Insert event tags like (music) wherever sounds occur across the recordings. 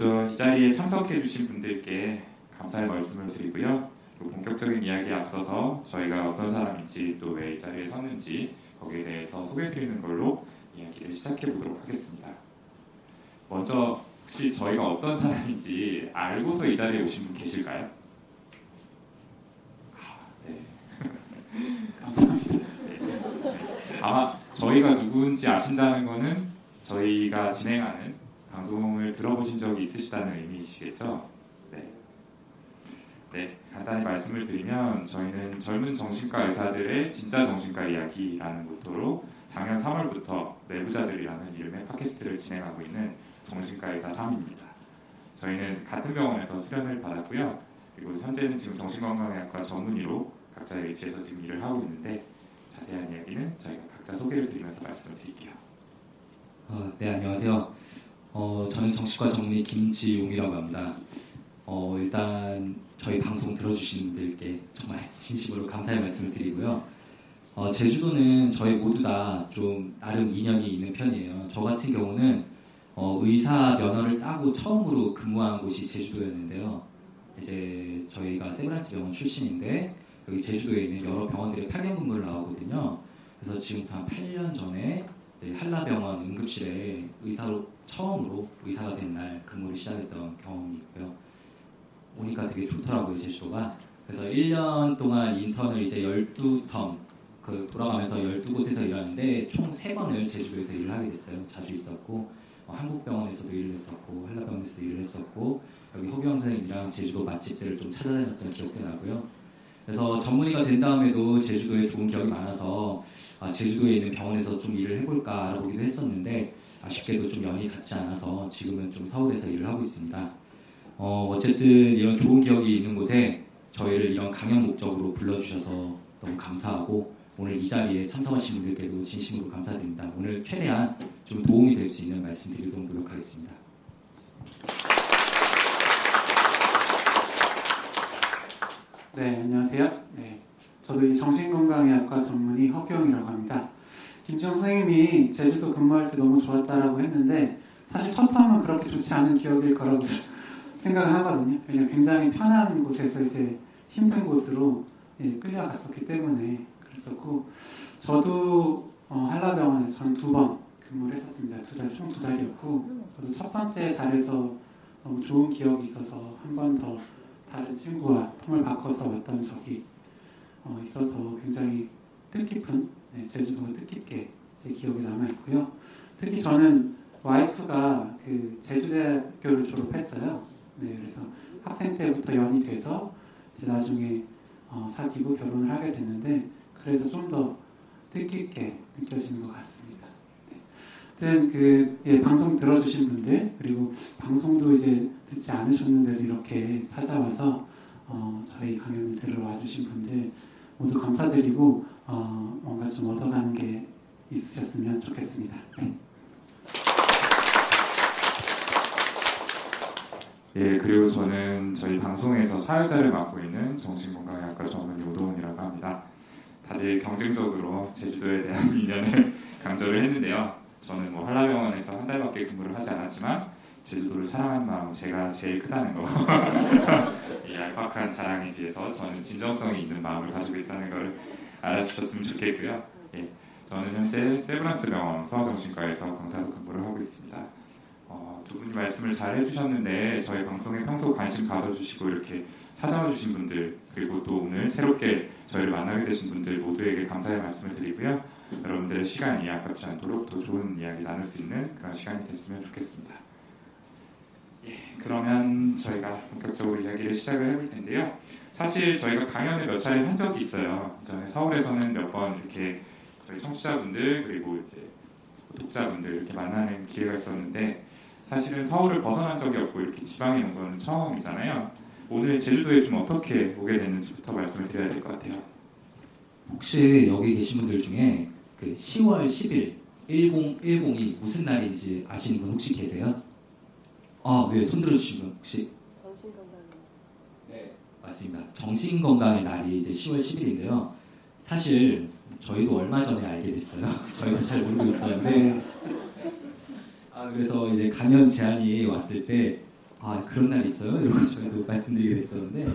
먼저 이 자리에 참석해 주신 분들께 감사의 말씀을 드리고요. 본격적인 이야기에 앞서서 저희가 어떤 사람인지 또 왜 이 자리에 섰는지 거기에 대해서 소개해 드리는 걸로 이야기를 시작해 보도록 하겠습니다. 먼저 혹시 저희가 어떤 사람인지 알고서 이 자리에 오신 분 계실까요? 아, 네. (laughs) 감사합니다. 네. 아마 저희가 누구인지 아신다는 거는 저희가 진행하는 방송을 들어보신 적이 있으시다는 의미이시겠죠? 네. 네, 간단히 말씀을 드리면 저희는 젊은 정신과 의사들의 진짜 정신과 이야기라는 모토로 작년 3월부터 내부자들이라는 이름의 팟캐스트를 진행하고 있는 정신과 의사 3입니다. 저희는 같은 병원에서 수련을 받았고요. 그리고 현재는 지금 정신건강의학과 전문의로 각자의 위치에서 지금 일을 하고 있는데 자세한 이야기는 저희가 각자 소개를 드리면서 말씀을 드릴게요. 어, 네 안녕하세요. 어, 저는 정신과 전문의 김지용이라고 합니다. 어, 일단 저희 방송 들어주신 분들께 정말 진심으로 감사의 말씀을 드리고요. 어, 제주도는 저희 모두 다 좀 나름 인연이 있는 편이에요. 저 같은 경우는 어, 의사 면허를 따고 처음으로 근무한 곳이 제주도였는데요. 이제 저희가 세브란스 병원 출신인데 여기 제주도에 있는 여러 병원들의 파견 근무를 나오거든요. 그래서 지금부터 한 8년 전에 한라병원 응급실에 의사로 처음으로 의사가 된 날 근무를 시작했던 경험이 있고요. 오니까 되게 좋더라고요 제주도가. 그래서 1년 동안 인턴을 이제 12텀 그 돌아가면서 12곳에서 일하는데 총 3번을 제주도에서 일을 하게 됐어요. 자주 있었고 어, 한국병원에서도 일을 했었고 한라병원에서도 일을 했었고 여기 허경 선생님이랑 제주도 맛집들을 좀 찾아다녔던 기억도 나고요. 그래서 전문의가 된 다음에도 제주도에 좋은 기억이 많아서 아, 제주도에 있는 병원에서 좀 일을 해볼까 알아보기도 했었는데 아쉽게도 좀 연이 닿지 않아서 지금은 좀 서울에서 일을 하고 있습니다. 어, 어쨌든 이런 좋은 기억이 있는 곳에 저희를 이런 강연 목적으로 불러주셔서 너무 감사하고 오늘 이 자리에 참석하신 분들께도 진심으로 감사드립니다. 오늘 최대한 좀 도움이 될 수 있는 말씀 드리도록 노력하겠습니다. 네, 안녕하세요. 네, 저도 정신건강의학과 전문의 허경이라고 합니다. 김지영 선생님이 제주도 근무할 때 너무 좋았다라고 했는데 사실 첫 텀은 그렇게 좋지 않은 기억일 거라고 (laughs) 생각을 하거든요. 왜냐면 굉장히 편한 곳에서 이제 힘든 곳으로 예, 끌려갔었기 때문에 그랬었고 저도 어, 한라병원에서 저는 두 번 근무를 했었습니다. 두 달, 총 두 달이었고 저도 첫 번째 달에서 너무 좋은 기억이 있어서 한 번 더 다른 친구와 텀을 바꿔서 왔던 적이 어, 있어서 굉장히 뜻깊은 네, 제주도가 뜻깊게 제 기억에 남아 있고요. 특히 저는 와이프가 그 제주대학교를 졸업했어요. 네, 그래서 학생 때부터 연이 돼서 이제 나중에 어, 사귀고 결혼을 하게 됐는데 그래서 좀 더 뜻깊게 느껴지는 것 같습니다. 네. 하여튼 그 예, 방송 들어주신 분들 그리고 방송도 이제 듣지 않으셨는데도 이렇게 찾아와서 어, 저희 강연을 들으러 와주신 분들 모두 감사드리고 어, 뭔가 좀 얻어가는 게 있으셨으면 좋겠습니다. 네. 예, 그리고 저는 저희 방송에서 사회자를 맡고 있는 정신건강의학과 전문의 오도훈이라고 합니다. 다들 경쟁적으로 제주도에 대한 (laughs) 인연을 강조를 했는데요. 저는 뭐 한라병원에서 한 달밖에 근무를 하지 않았지만 제주도를 사랑하는 마음 제가 제일 크다는 거. (laughs) 이 얄팍한 자랑에 비해서 저는 진정성이 있는 마음을 가지고 있다는 걸 알아주셨으면 좋겠고요. 예, 저는 현재 세브란스 병원 소아정신과에서 강사로 근무를 하고 있습니다. 어, 두 분이 말씀을 잘 해주셨는데 저희 방송에 평소 관심 가져주시고 이렇게 찾아와 주신 분들 그리고 또 오늘 새롭게 저희를 만나게 되신 분들 모두에게 감사의 말씀을 드리고요. 여러분들의 시간이 아깝지 않도록 더 좋은 이야기 나눌 수 있는 그런 시간이 됐으면 좋겠습니다. 예, 그러면 저희가 본격적으로 이야기를 시작을 해볼 텐데요. 사실 저희가 강연을 몇 차례 한 적이 있어요. 전에 서울에서는 몇 번 이렇게 저희 청취자분들 그리고 이제 독자분들 이렇게 만나는 기회가 있었는데 사실은 서울을 벗어난 적이 없고 이렇게 지방에 온 건 처음이잖아요. 오늘 제주도에 좀 어떻게 오게 됐는지부터 말씀을 드려야 될 것 같아요. 혹시 여기 계신 분들 중에 그 10월 10일 1010이 무슨 날인지 아시는 분 혹시 계세요? 아, 왜손 들어주신 분 혹시? 네, 맞습니다. 정신건강의 날이 이제 10월 10일인데요. 사실 저희도 얼마 전에 알게 됐어요. (laughs) 저희도 잘 모르고 있었는데 (laughs) 아, 그래서 이제 강연 제안이 왔을 때 아 그런 날이 있어요? 이러고 저희도 (laughs) 말씀드리게 됐었는데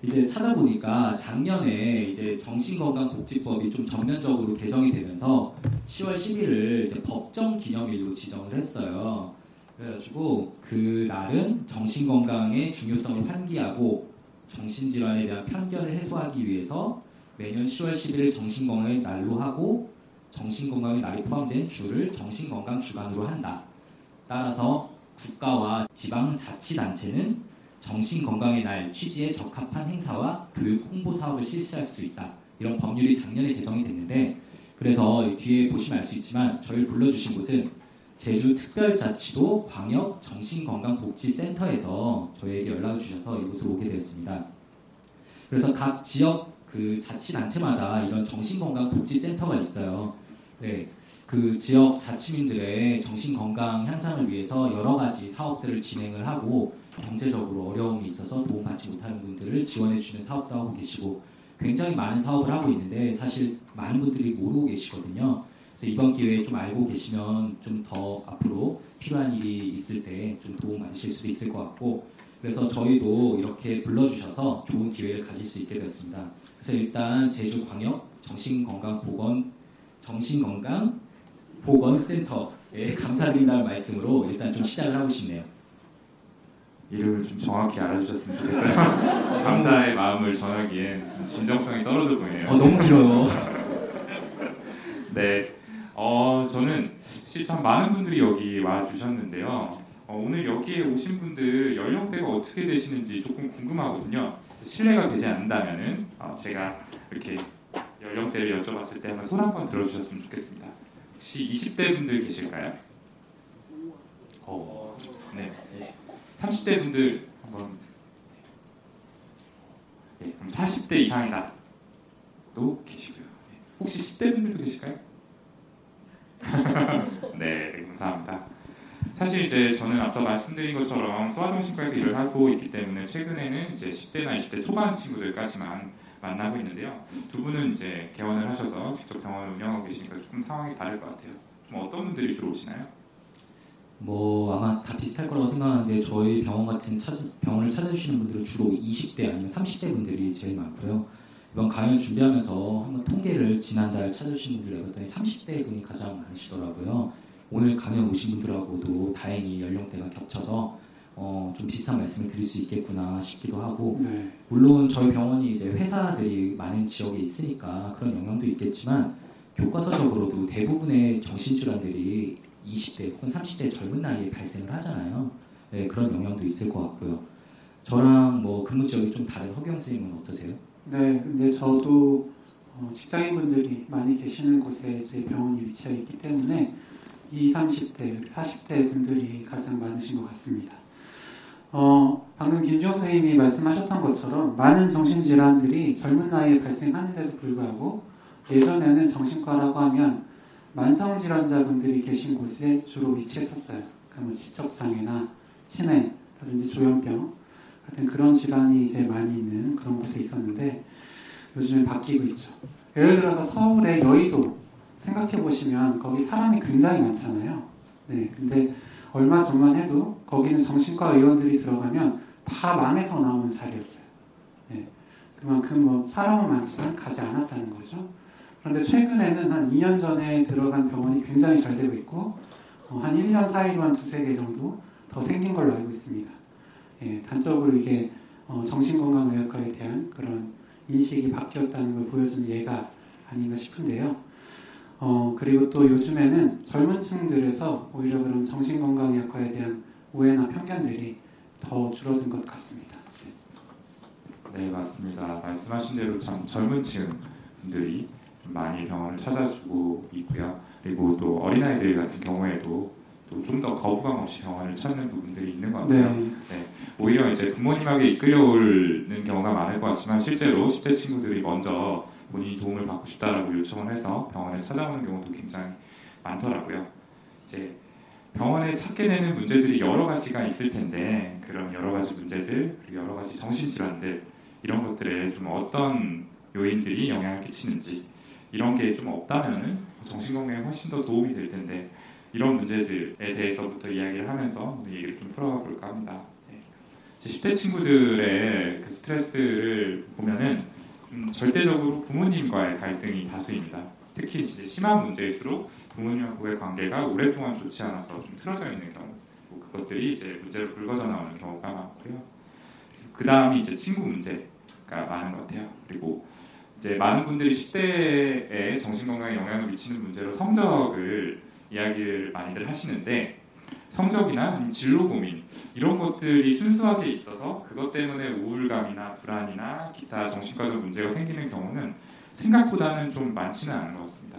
이제 찾아보니까 작년에 이제 정신건강복지법이 좀 전면적으로 개정이 되면서 10월 11일 이제 법정 기념일로 지정을 했어요. 그래가지고 그 날은 정신 건강의 중요성을 환기하고 정신 질환에 대한 편견을 해소하기 위해서 매년 10월 11일 정신 건강의 날로 하고 정신 건강의 날이 포함된 주를 정신 건강 주간으로 한다. 따라서 국가와 지방 자치 단체는 정신 건강의 날 취지에 적합한 행사와 교육 홍보 사업을 실시할 수 있다. 이런 법률이 작년에 제정이 됐는데 그래서 뒤에 보시면 알 수 있지만 저희를 불러주신 곳은 제주특별자치도 광역 정신건강복지센터에서 저희에게 연락을 주셔서 이곳으로 오게 되었습니다. 그래서 각 지역 그 자치단체마다 이런 정신건강복지센터가 있어요. 네, 그 지역 자치민들의 정신건강 향상을 위해서 여러 가지 사업들을 진행을 하고 경제적으로 어려움이 있어서 도움받지 못하는 분들을 지원해 주는 사업도 하고 계시고 굉장히 많은 사업을 하고 있는데 사실 많은 분들이 모르고 계시거든요. 그래서 이번 기회에 좀 알고 계시면 좀 더 앞으로 필요한 일이 있을 때 좀 도움 받으실 수도 있을 것 같고 그래서 저희도 이렇게 불러주셔서 좋은 기회를 가질 수 있게 되었습니다. 그래서 일단 제주광역 정신건강보건 정신건강 보건센터에 (laughs) 감사드린다는 말씀으로 일단 좀 시작을 하고 싶네요. 이름을 좀 정확히 알아주셨으면 좋겠어요. (laughs) 감사의 마음을 전하기엔 좀 진정성이 떨어져 보이네요. 어, 너무 길어요. (laughs) 네, 어, 저는 참 많은 분들이 여기 와 주셨는데요. 어, 오늘 여기에 오신 분들 연령대가 어떻게 되시는지 조금 궁금하거든요. 실례가 되지 않는다면은 어, 제가 이렇게 연령대를 여쭤봤을 때 한번 손 한번 들어주셨으면 좋겠습니다. 혹시 20대 분들 계실까요? 어, 네. 30대 분들 한번. 네, 그럼 40대 이상이다. 또 계시고요. 네. 혹시 10대 분들도 계실까요? (laughs) 네, 감사합니다. 사실 이제 저는 앞서 말씀드린 것처럼 소아정신과에서 일을 하고 있기 때문에 최근에는 이제 10대나 20대 초반 친구들까지만 만나고 있는데요. 두 분은 이제 개원을 하셔서 직접 병원을 운영하고 계시니까 조금 상황이 다를 것 같아요. 좀 어떤 분들이 주로 오시나요? 뭐 아마 다 비슷할 거라고 생각하는데 저희 병원 같은 찾, 병원을 찾아주시는 분들은 주로 20대 아니면 30대 분들이 제일 많고요. 이번 강연 준비하면서 한번 통계를 지난달 찾아주신 분들 내봤더니 30대 분이 가장 많으시더라고요. 오늘 강연 오신 분들하고도 다행히 연령대가 겹쳐서 어, 좀 비슷한 말씀을 드릴 수 있겠구나 싶기도 하고 네. 물론 저희 병원이 이제 회사들이 많은 지역에 있으니까 그런 영향도 있겠지만 교과서적으로도 대부분의 정신질환들이 20대 혹은 30대 젊은 나이에 발생을 하잖아요. 네, 그런 영향도 있을 것 같고요. 저랑 뭐 근무 지역이 좀 다른 허경 선생님은 어떠세요? 네, 근데 저도 어, 직장인분들이 많이 계시는 곳에 제 병원이 위치해 있기 때문에 20, 30대, 40대 분들이 가장 많으신 것 같습니다. 어, 방금 김지호 선생님이 말씀하셨던 것처럼 많은 정신질환들이 젊은 나이에 발생하는데도 불구하고 예전에는 정신과라고 하면 만성질환자분들이 계신 곳에 주로 위치했었어요. 그러니까 뭐 지적장애나 치매라든지 조현병 같은 그런 질환이 이제 많이 있는 그런 곳에 있었는데 요즘은 바뀌고 있죠. 예를 들어서 서울의 여의도 생각해 보시면 거기 사람이 굉장히 많잖아요. 네, 근데 얼마 전만 해도 거기는 정신과 의원들이 들어가면 다 망해서 나오는 자리였어요. 네, 그만큼 뭐 사람은 많지만 가지 않았다는 거죠. 그런데 최근에는 한 2년 전에 들어간 병원이 굉장히 잘 되고 있고 어, 한 1년 사이로 한 두세 개 정도 더 생긴 걸로 알고 있습니다. 예, 단적으로 이게 어, 정신건강의학과에 대한 그런 인식이 바뀌었다는 걸 보여주는 예가 아닌가 싶은데요. 어, 그리고 또 요즘에는 젊은 층들에서 오히려 그런 정신건강의학과에 대한 오해나 편견들이 더 줄어든 것 같습니다. 네, 맞습니다. 말씀하신 대로 참 젊은 층 분들이 좀 많이 병원을 찾아주고 있고요. 그리고 또 어린아이들 같은 경우에도 또 좀 더 거부감 없이 병원을 찾는 부분들이 있는 것 같아요. 네, 오히려 이제 부모님에게 이끌려오는 경우가 많을 것 같지만 실제로 10대 친구들이 먼저 본인이 도움을 받고 싶다라고 요청을 해서 병원에 찾아오는 경우도 굉장히 많더라고요. 이제 병원에 찾게 되는 문제들이 여러 가지가 있을 텐데 그런 여러 가지 문제들 그리고 여러 가지 정신질환들 이런 것들에 좀 어떤 요인들이 영향을 끼치는지 이런 게 좀 없다면은 정신건강에 훨씬 더 도움이 될 텐데 이런 문제들에 대해서부터 이야기를 하면서 얘기를 좀 풀어가 볼까 합니다. 네. 10대 친구들의 그 스트레스를 보면은 음, 절대적으로 부모님과의 갈등이 다수입니다. 특히 심한 문제일수록 부모님과의 관계가 오랫동안 좋지 않아서 좀 틀어져 있는 경우, 뭐 그것들이 이제 문제로 불거져 나오는 경우가 많고요. 그 다음이 이제 친구 문제가 많은 것 같아요. 그리고 이제 많은 분들이 10대에 정신건강에 영향을 미치는 문제로 성적을 이야기를 많이들 하시는데 성적이나 진로 고민 이런 것들이 순수하게 있어서 그것 때문에 우울감이나 불안이나 기타 정신과적 문제가 생기는 경우는 생각보다는 좀 많지는 않은 것 같습니다.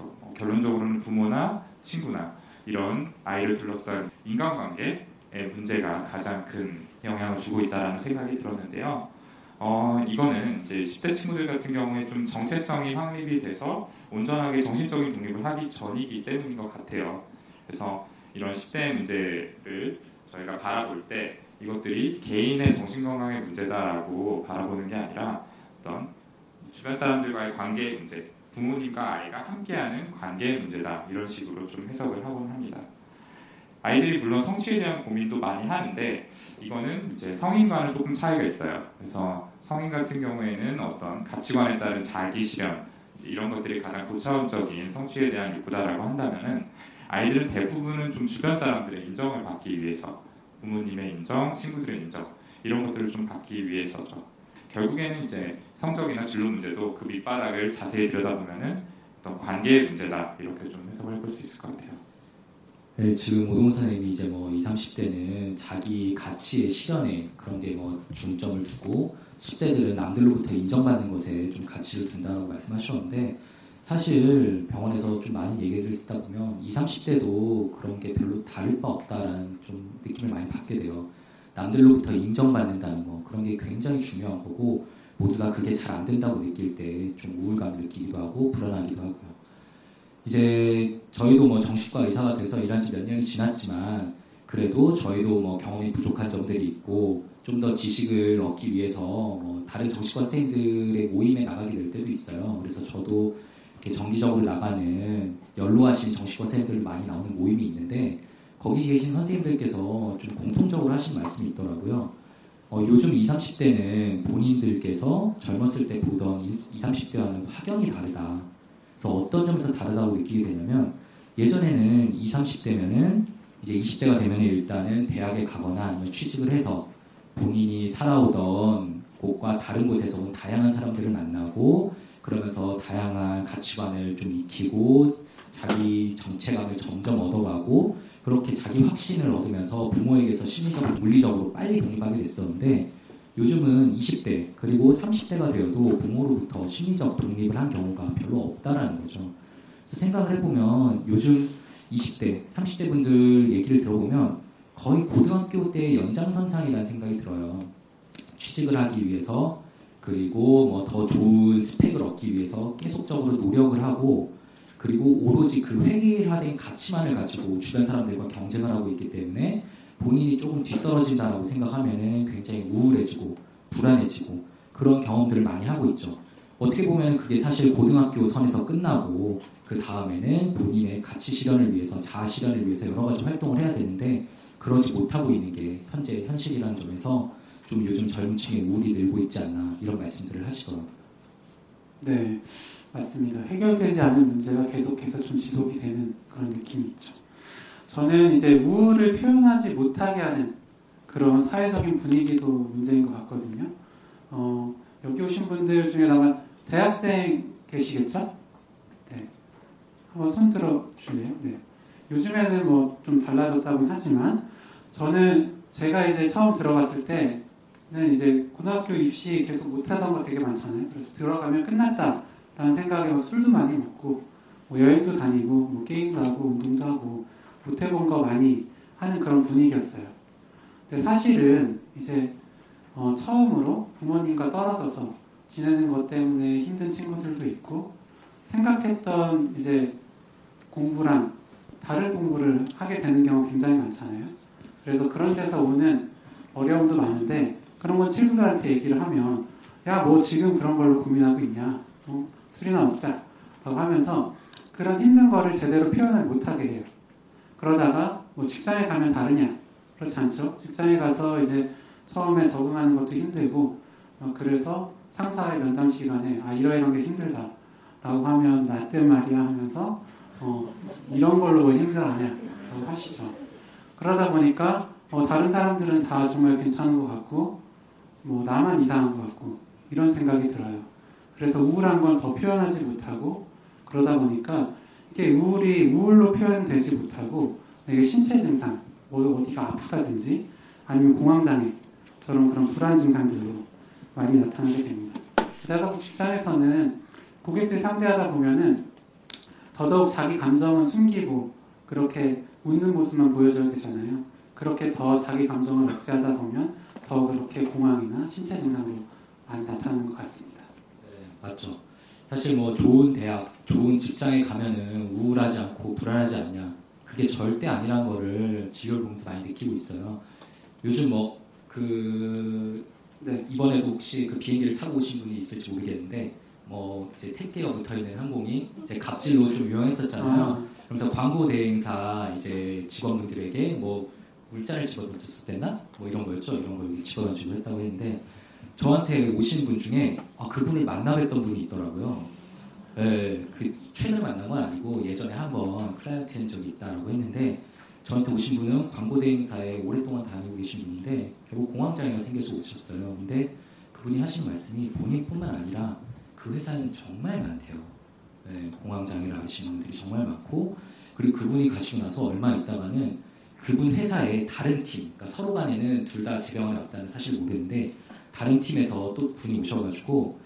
어, 결론적으로는 부모나 친구나 이런 아이를 둘러싼 인간관계의 문제가 가장 큰 영향을 주고 있다라는 생각이 들었는데요. 어, 이거는 이제 10대 친구들 같은 경우에 좀 정체성이 확립이 돼서 온전하게 정신적인 독립을 하기 전이기 때문인 것 같아요. 그래서 이런 10대 문제를 저희가 바라볼 때 이것들이 개인의 정신건강의 문제다라고 바라보는 게 아니라 어떤 주변 사람들과의 관계의 문제, 부모님과 아이가 함께하는 관계의 문제다 이런 식으로 좀 해석을 하곤 합니다. 아이들이 물론 성취에 대한 고민도 많이 하는데 이거는 이제 성인과는 조금 차이가 있어요. 그래서 성인 같은 경우에는 어떤 가치관에 따른 자기 실현 이런 것들이 가장 고차원적인 성취에 대한 욕구다라고 한다면은 아이들은 대부분은 좀 주변 사람들의 인정을 받기 위해서 부모님의 인정, 친구들의 인정 이런 것들을 좀 받기 위해서죠. 결국에는 이제 성적이나 진로 문제도 그 밑바닥을 자세히 들여다보면은 어떤 관계의 문제다 이렇게 좀 해석을 해볼 수 있을 것 같아요. 네, 지금 오동훈 선생님이 이제 뭐 20, 30대는 자기 가치의 실현에 그런 게뭐 중점을 두고 10대들은 남들로부터 인정받는 것에 좀 가치를 둔다고 말씀하셨는데 사실 병원에서 좀 많은 얘기를 듣다 보면 20, 30대도 그런 게 별로 다를 바 없다라는 좀 느낌을 많이 받게 돼요. 남들로부터 인정받는다는 거 그런 게 굉장히 중요한 거고 모두 다 그게 잘 안 된다고 느낄 때 좀 우울감을 느끼기도 하고 불안하기도 하고요. 이제 저희도 뭐 정신과 의사가 돼서 일한 지 몇 년이 지났지만 그래도 저희도 뭐 경험이 부족한 점들이 있고 좀 더 지식을 얻기 위해서 뭐 다른 정신과 선생님들의 모임에 나가게 될 때도 있어요. 그래서 저도 이렇게 정기적으로 나가는 연로하신 정신과 선생님들 많이 나오는 모임이 있는데 거기 계신 선생님들께서 좀 공통적으로 하신 말씀이 있더라고요. 어, 요즘 20, 30대는 본인들께서 젊었을 때 보던 20, 30대와는 확연히 다르다. 그래서 어떤 점에서 다르다고 느끼게 되냐면 예전에는 20, 30대면은 이제 20대가 되면 일단은 대학에 가거나 취직을 해서 본인이 살아오던 곳과 다른 곳에서 온 다양한 사람들을 만나고 그러면서 다양한 가치관을 좀 익히고 자기 정체감을 점점 얻어가고 그렇게 자기 확신을 얻으면서 부모에게서 심리적으로 물리적으로 빨리 독립하게 됐었는데 요즘은 20대 그리고 30대가 되어도 부모로부터 심리적 독립을 한 경우가 별로 없다라는 거죠. 그래서 생각을 해보면 요즘 20대, 30대 분들 얘기를 들어보면 거의 고등학교 때 연장선상이라는 생각이 들어요. 취직을 하기 위해서 그리고 뭐 더 좋은 스펙을 얻기 위해서 계속적으로 노력을 하고 그리고 오로지 그 획일화된 가치만을 가지고 주변 사람들과 경쟁을 하고 있기 때문에 본인이 조금 뒤떨어진다라고 생각하면은 굉장히 우울해지고 불안해지고 그런 경험들을 많이 하고 있죠. 어떻게 보면 그게 사실 고등학교 선에서 끝나고 그 다음에는 본인의 가치 실현을 위해서 자아 실현을 위해서 여러 가지 활동을 해야 되는데 그러지 못하고 있는 게 현재 현실이라는 점에서 좀 요즘 젊은 층의 우울이 늘고 있지 않나 이런 말씀들을 하시더라고요. 네, 맞습니다. 해결되지 않은 문제가 계속해서 좀 지속이 되는 그런 느낌이 있죠. 저는 이제 우울을 표현하지 못하게 하는 그런 사회적인 분위기도 문제인 것 같거든요. 어, 여기 오신 분들 중에 아마 대학생 계시겠죠? 네. 한번 손 들어 주실래요? 네. 요즘에는 뭐 좀 달라졌다고 하지만 저는 제가 이제 처음 들어갔을 때는 이제 고등학교 입시 계속 못하던 거 되게 많잖아요. 그래서 들어가면 끝났다라는 생각에 뭐 술도 많이 먹고 뭐 여행도 다니고 뭐 게임도 하고 운동도 하고 못 해본 거 많이 하는 그런 분위기였어요. 근데 사실은 이제 어, 처음으로 부모님과 떨어져서 지내는 것 때문에 힘든 친구들도 있고 생각했던 이제 공부랑 다른 공부를 하게 되는 경우 굉장히 많잖아요. 그래서 그런 데서 오는 어려움도 많은데 그런 건 친구들한테 얘기를 하면 야 뭐 지금 그런 걸로 고민하고 있냐 어, 술이나 먹자 라고 하면서 그런 힘든 거를 제대로 표현을 못하게 해요. 그러다가 뭐 직장에 가면 다르냐? 그렇지 않죠. 직장에 가서 이제 처음에 적응하는 것도 힘들고 어, 그래서 상사의 면담 시간에 아 이러이런 게 힘들다. 라고 하면 나 때 말이야 하면서 어, 이런 걸로 왜 힘들어하냐. 라고 하시죠. 그러다 보니까 어, 다른 사람들은 다 정말 괜찮은 것 같고 뭐 나만 이상한 것 같고 이런 생각이 들어요. 그래서 우울한 건 더 표현하지 못하고 그러다 보니까 이게 우울이 우울로 표현되지 못하고 이게 신체 증상 뭐 어디가 아프다든지 아니면 공황장애처럼 그런 불안 증상들로 많이 나타나게 됩니다. 게다가 직장에서는 고객들 상대하다 보면은 더더욱 자기 감정은 숨기고 그렇게 웃는 모습만 보여줘야 되잖아요. 그렇게 더 자기 감정을 억제하다 보면 더 그렇게 공황이나 신체 증상으로 많이 나타나는 것 같습니다. 네, 맞죠. 사실 뭐 좋은 대학, 좋은 직장에 가면은 우울하지 않고 불안하지 않냐. 그게 절대 아니란 거를 지열 보면서 많이 느끼고 있어요. 요즘 뭐 그 네. 이번에도 혹시 그 비행기를 타고 오신 분이 있을지 모르겠는데 뭐 이제 택배가 붙어 있는 항공이 이제 갑질로 좀 유명했었잖아요. 아, 그러면서 광고 대행사 이제 직원분들에게 뭐 물잔을 집어던졌을 때나 뭐 이런 거였죠. 이런 걸 집어던지고 했다고 했는데 저한테 오신 분 중에 아, 그분을 만나뵀던 분이 있더라고요. 예, 그 최근에 만난 건 아니고 예전에 한번 클라이언트 한 적이 있다라고 했는데 저한테 오신 분은 광고 대행사에 오랫동안 다니고 계신 분인데 결국 공황장애가 생겨서 오셨어요. 근데 그분이 하신 말씀이 본인뿐만 아니라 그 회사는 정말 많대요. 예, 공황장애를 앓으시는 분들이 정말 많고 그리고 그분이 가시고 나서 얼마 있다가는 그분 회사의 다른 팀, 그러니까 서로 간에는 둘 다 재병원에 왔다는 사실 모르는데 다른 팀에서 또 분이 오셔가지고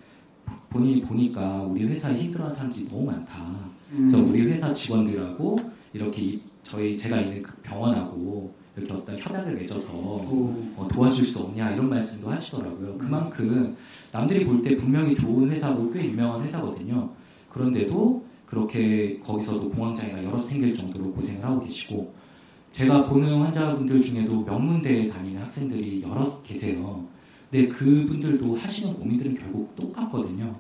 본인이 보니까 우리 회사에 힘들어하는 사람들이 너무 많다. 그래서 음, 우리 회사 직원들하고 이렇게 이- 저희 제가 있는 그 병원하고 이렇게 어떤 협약을 맺어서 오, 어, 도와줄 수 없냐 이런 말씀도 하시더라고요. 그만큼 남들이 볼 때 분명히 좋은 회사고 꽤 유명한 회사거든요. 그런데도 그렇게 거기서도 공황장애가 여러 생길 정도로 고생을 하고 계시고 제가 보는 환자분들 중에도 명문대에 다니는 학생들이 여러 계세요. 근데 그분들도 하시는 고민들은 결국 똑같거든요.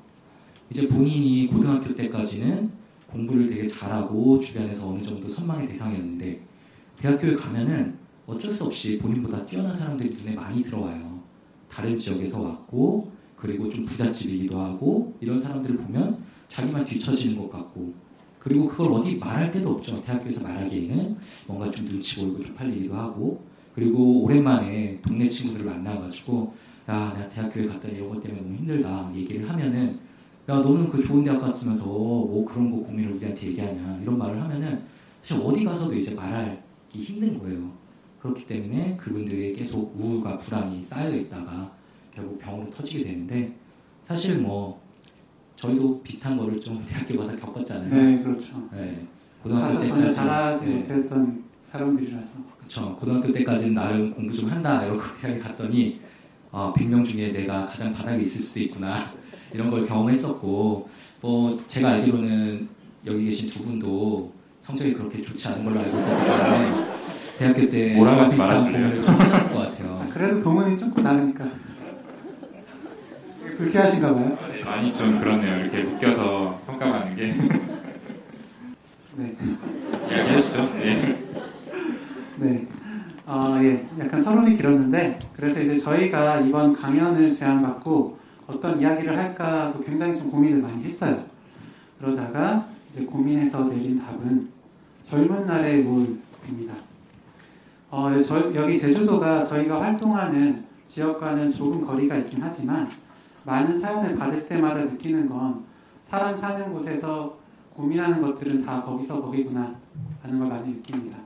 이제 본인이 고등학교 때까지는 공부를 되게 잘하고 주변에서 어느 정도 선망의 대상이었는데 대학교에 가면은 어쩔 수 없이 본인보다 뛰어난 사람들이 눈에 많이 들어와요. 다른 지역에서 왔고 그리고 좀 부잣집이기도 하고 이런 사람들을 보면 자기만 뒤처지는 것 같고 그리고 그걸 어디 말할 데도 없죠. 대학교에서 말하기에는 뭔가 좀 눈치 보이고 쪽팔리기도 하고 그리고 오랜만에 동네 친구들을 만나가지고 야 내가 대학교에 갔더니 이런 것 때문에 너무 힘들다 얘기를 하면은 야 너는 그 좋은 대학 갔으면서 뭐 그런 거 고민을 우리한테 얘기하냐 이런 말을 하면은 사실 어디 가서도 이제 말하기 힘든 거예요. 그렇기 때문에 그분들이 계속 우울과 불안이 쌓여 있다가 결국 병으로 터지게 되는데 사실 뭐 저희도 비슷한 거를 좀 (laughs) 대학교 가서 겪었잖아요. 네, 그렇죠. 네. 고등학교 때까지 잘하지 네. 못했던 사람들이라서 그쵸. 고등학교 때까지는 나름 공부 좀 한다 이러고 (laughs) 대학에 갔더니 아, 100명 중에 내가 가장 바닥에 있을 수도 있구나 이런 걸 경험했었고 뭐 제가 알기로는 여기 계신 두 분도 성적이 그렇게 좋지 않은 걸로 알고 있었기 때문에 대학교 때 비슷한 말아주실래요? 고민을 좀 하셨을 것 같아요. 아, 그래도 동은이 조금 나으니까 불쾌하신가 봐요. 많이 좀 그렇네요. 이렇게 묶여서 평가받는 게 네, 이야기하시죠. 예. 네. 어, 예, 약간 서론이 길었는데 그래서 이제 저희가 이번 강연을 제안받고 어떤 이야기를 할까 굉장히 좀 고민을 많이 했어요. 그러다가 이제 고민해서 내린 답은 젊은 날의 우울입니다. 어, 저, 여기 제주도가 저희가 활동하는 지역과는 조금 거리가 있긴 하지만 많은 사연을 받을 때마다 느끼는 건 사람 사는 곳에서 고민하는 것들은 다 거기서 거기구나 하는 걸 많이 느낍니다.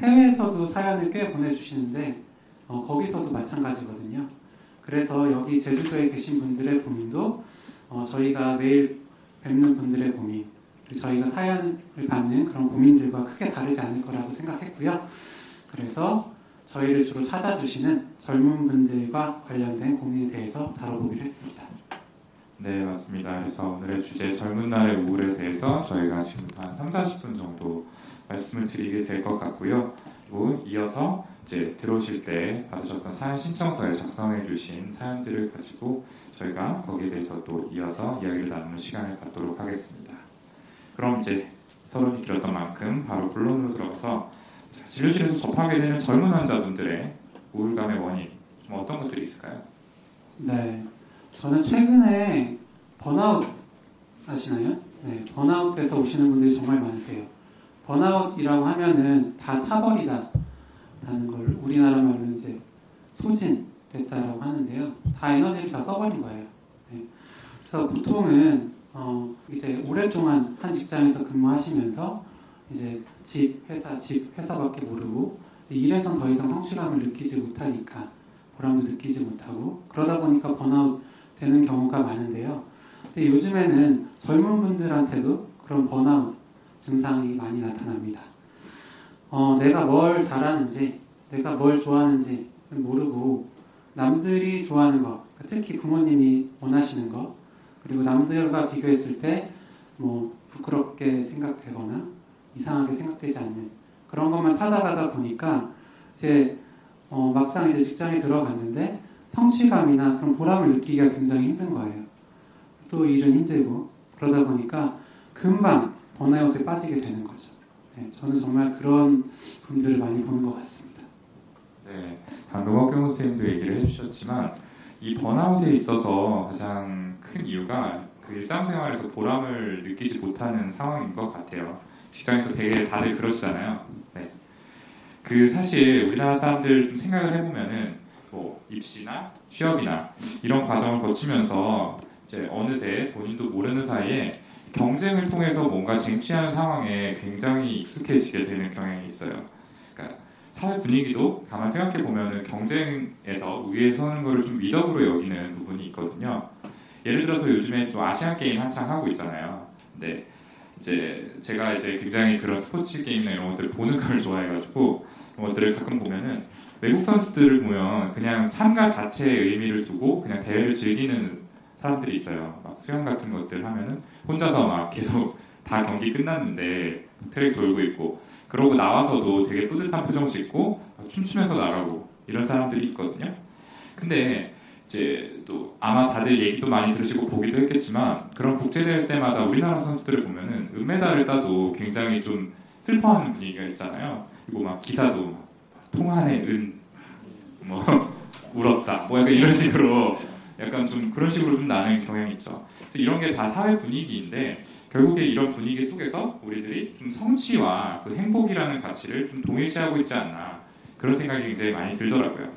해외에서도 사연을 꽤 보내주시는데 어, 거기서도 마찬가지거든요. 그래서 여기 제주도에 계신 분들의 고민도 어, 저희가 매일 뵙는 분들의 고민 그리고 저희가 사연을 받는 그런 고민들과 크게 다르지 않을 거라고 생각했고요. 그래서 저희를 주로 찾아주시는 젊은 분들과 관련된 고민에 대해서 다뤄보기로 했습니다. 네, 맞습니다. 그래서 오늘의 주제 젊은 날의 우울에 대해서 저희가 지금부터 한 3, 40분 정도 말씀을 드리게 될 것 같고요. 그리고 이어서 이제 들어오실 때 받으셨던 사연 신청서에 작성해 주신 사연들을 가지고 저희가 거기에 대해서 또 이어서 이야기를 나누는 시간을 갖도록 하겠습니다. 그럼 이제 서론이 길었던 만큼 바로 본론으로 들어가서 자, 진료실에서 접하게 되는 젊은 환자분들의 우울감의 원인 뭐 어떤 것들이 있을까요? 네, 저는 최근에 번아웃 아시나요? 네, 번아웃돼서 오시는 분들이 정말 많으세요. 번아웃이라고 하면은 다 타버리다 라는 걸 우리나라 말로 이제 소진됐다라고 하는데요. 다 에너지를 다 써버린 거예요. 네. 그래서 보통은 어 이제 오랫동안 한 직장에서 근무하시면서 이제 집, 회사, 집, 회사밖에 모르고 일에선 더 이상 성취감을 느끼지 못하니까 보람도 느끼지 못하고 그러다 보니까 번아웃 되는 경우가 많은데요. 근데 요즘에는 젊은 분들한테도 그런 번아웃 증상이 많이 나타납니다. 어, 내가 뭘 잘하는지, 내가 뭘 좋아하는지 모르고 남들이 좋아하는 거, 특히 부모님이 원하시는 거, 그리고 남들과 비교했을 때 뭐 부끄럽게 생각되거나 이상하게 생각되지 않는 그런 것만 찾아가다 보니까 이제 어, 막상 이제 직장에 들어갔는데 성취감이나 그런 보람을 느끼기가 굉장히 힘든 거예요. 또 일은 힘들고 그러다 보니까 금방 번아웃에 빠지게 되는 거죠. 네, 저는 정말 그런 분들을 많이 보는 것 같습니다. 네, 방금 허경 선생님도 얘기를 해주셨지만 이 번아웃에 있어서 가장 큰 이유가 그 일상생활에서 보람을 느끼지 못하는 상황인 것 같아요. 직장에서 되게 다들 그러시잖아요. 네. 그 사실 우리나라 사람들 좀 생각을 해보면은 뭐 입시나 취업이나 이런 과정을 거치면서 이제 어느새 본인도 모르는 사이에 경쟁을 통해서 뭔가 쟁취하는 상황에 굉장히 익숙해지게 되는 경향이 있어요. 그러니까 사회 분위기도 가만 생각해 보면은 경쟁에서 위에 서는 거를 좀 위덕으로 여기는 부분이 있거든요. 예를 들어서 요즘에 또 아시안 게임 한창 하고 있잖아요. 근데 이제 제가 이제 굉장히 그런 스포츠 게임이나 이런 것들을 보는 걸 (laughs) 좋아해가지고 그런 것들을 가끔 보면은 외국 선수들을 보면 그냥 참가 자체의 의미를 두고 그냥 대회를 즐기는 사람들이 있어요. 막 수영 같은 것들 하면은 혼자서 막 계속 다 경기 끝났는데 트랙 돌고 있고 그러고 나와서도 되게 뿌듯한 표정 짓고 춤추면서 나가고 이런 사람들이 있거든요. 근데 이제 또 아마 다들 얘기도 많이 들으시고 보기도 했겠지만 그런 국제대회 때마다 우리나라 선수들을 보면은 은메달을 따도 굉장히 좀 슬퍼하는 분위기가 있잖아요. 그리고 막 기사도 막 통한의 은, 뭐 (laughs) 울었다, 뭐 약간 이런 식으로 약간 좀 그런 식으로 좀 나는 경향이 있죠. 그래서 이런 게 다 사회 분위기인데 결국에 이런 분위기 속에서 우리들이 좀 성취와 그 행복이라는 가치를 좀 동일시하고 있지 않나 그런 생각이 굉장히 많이 들더라고요.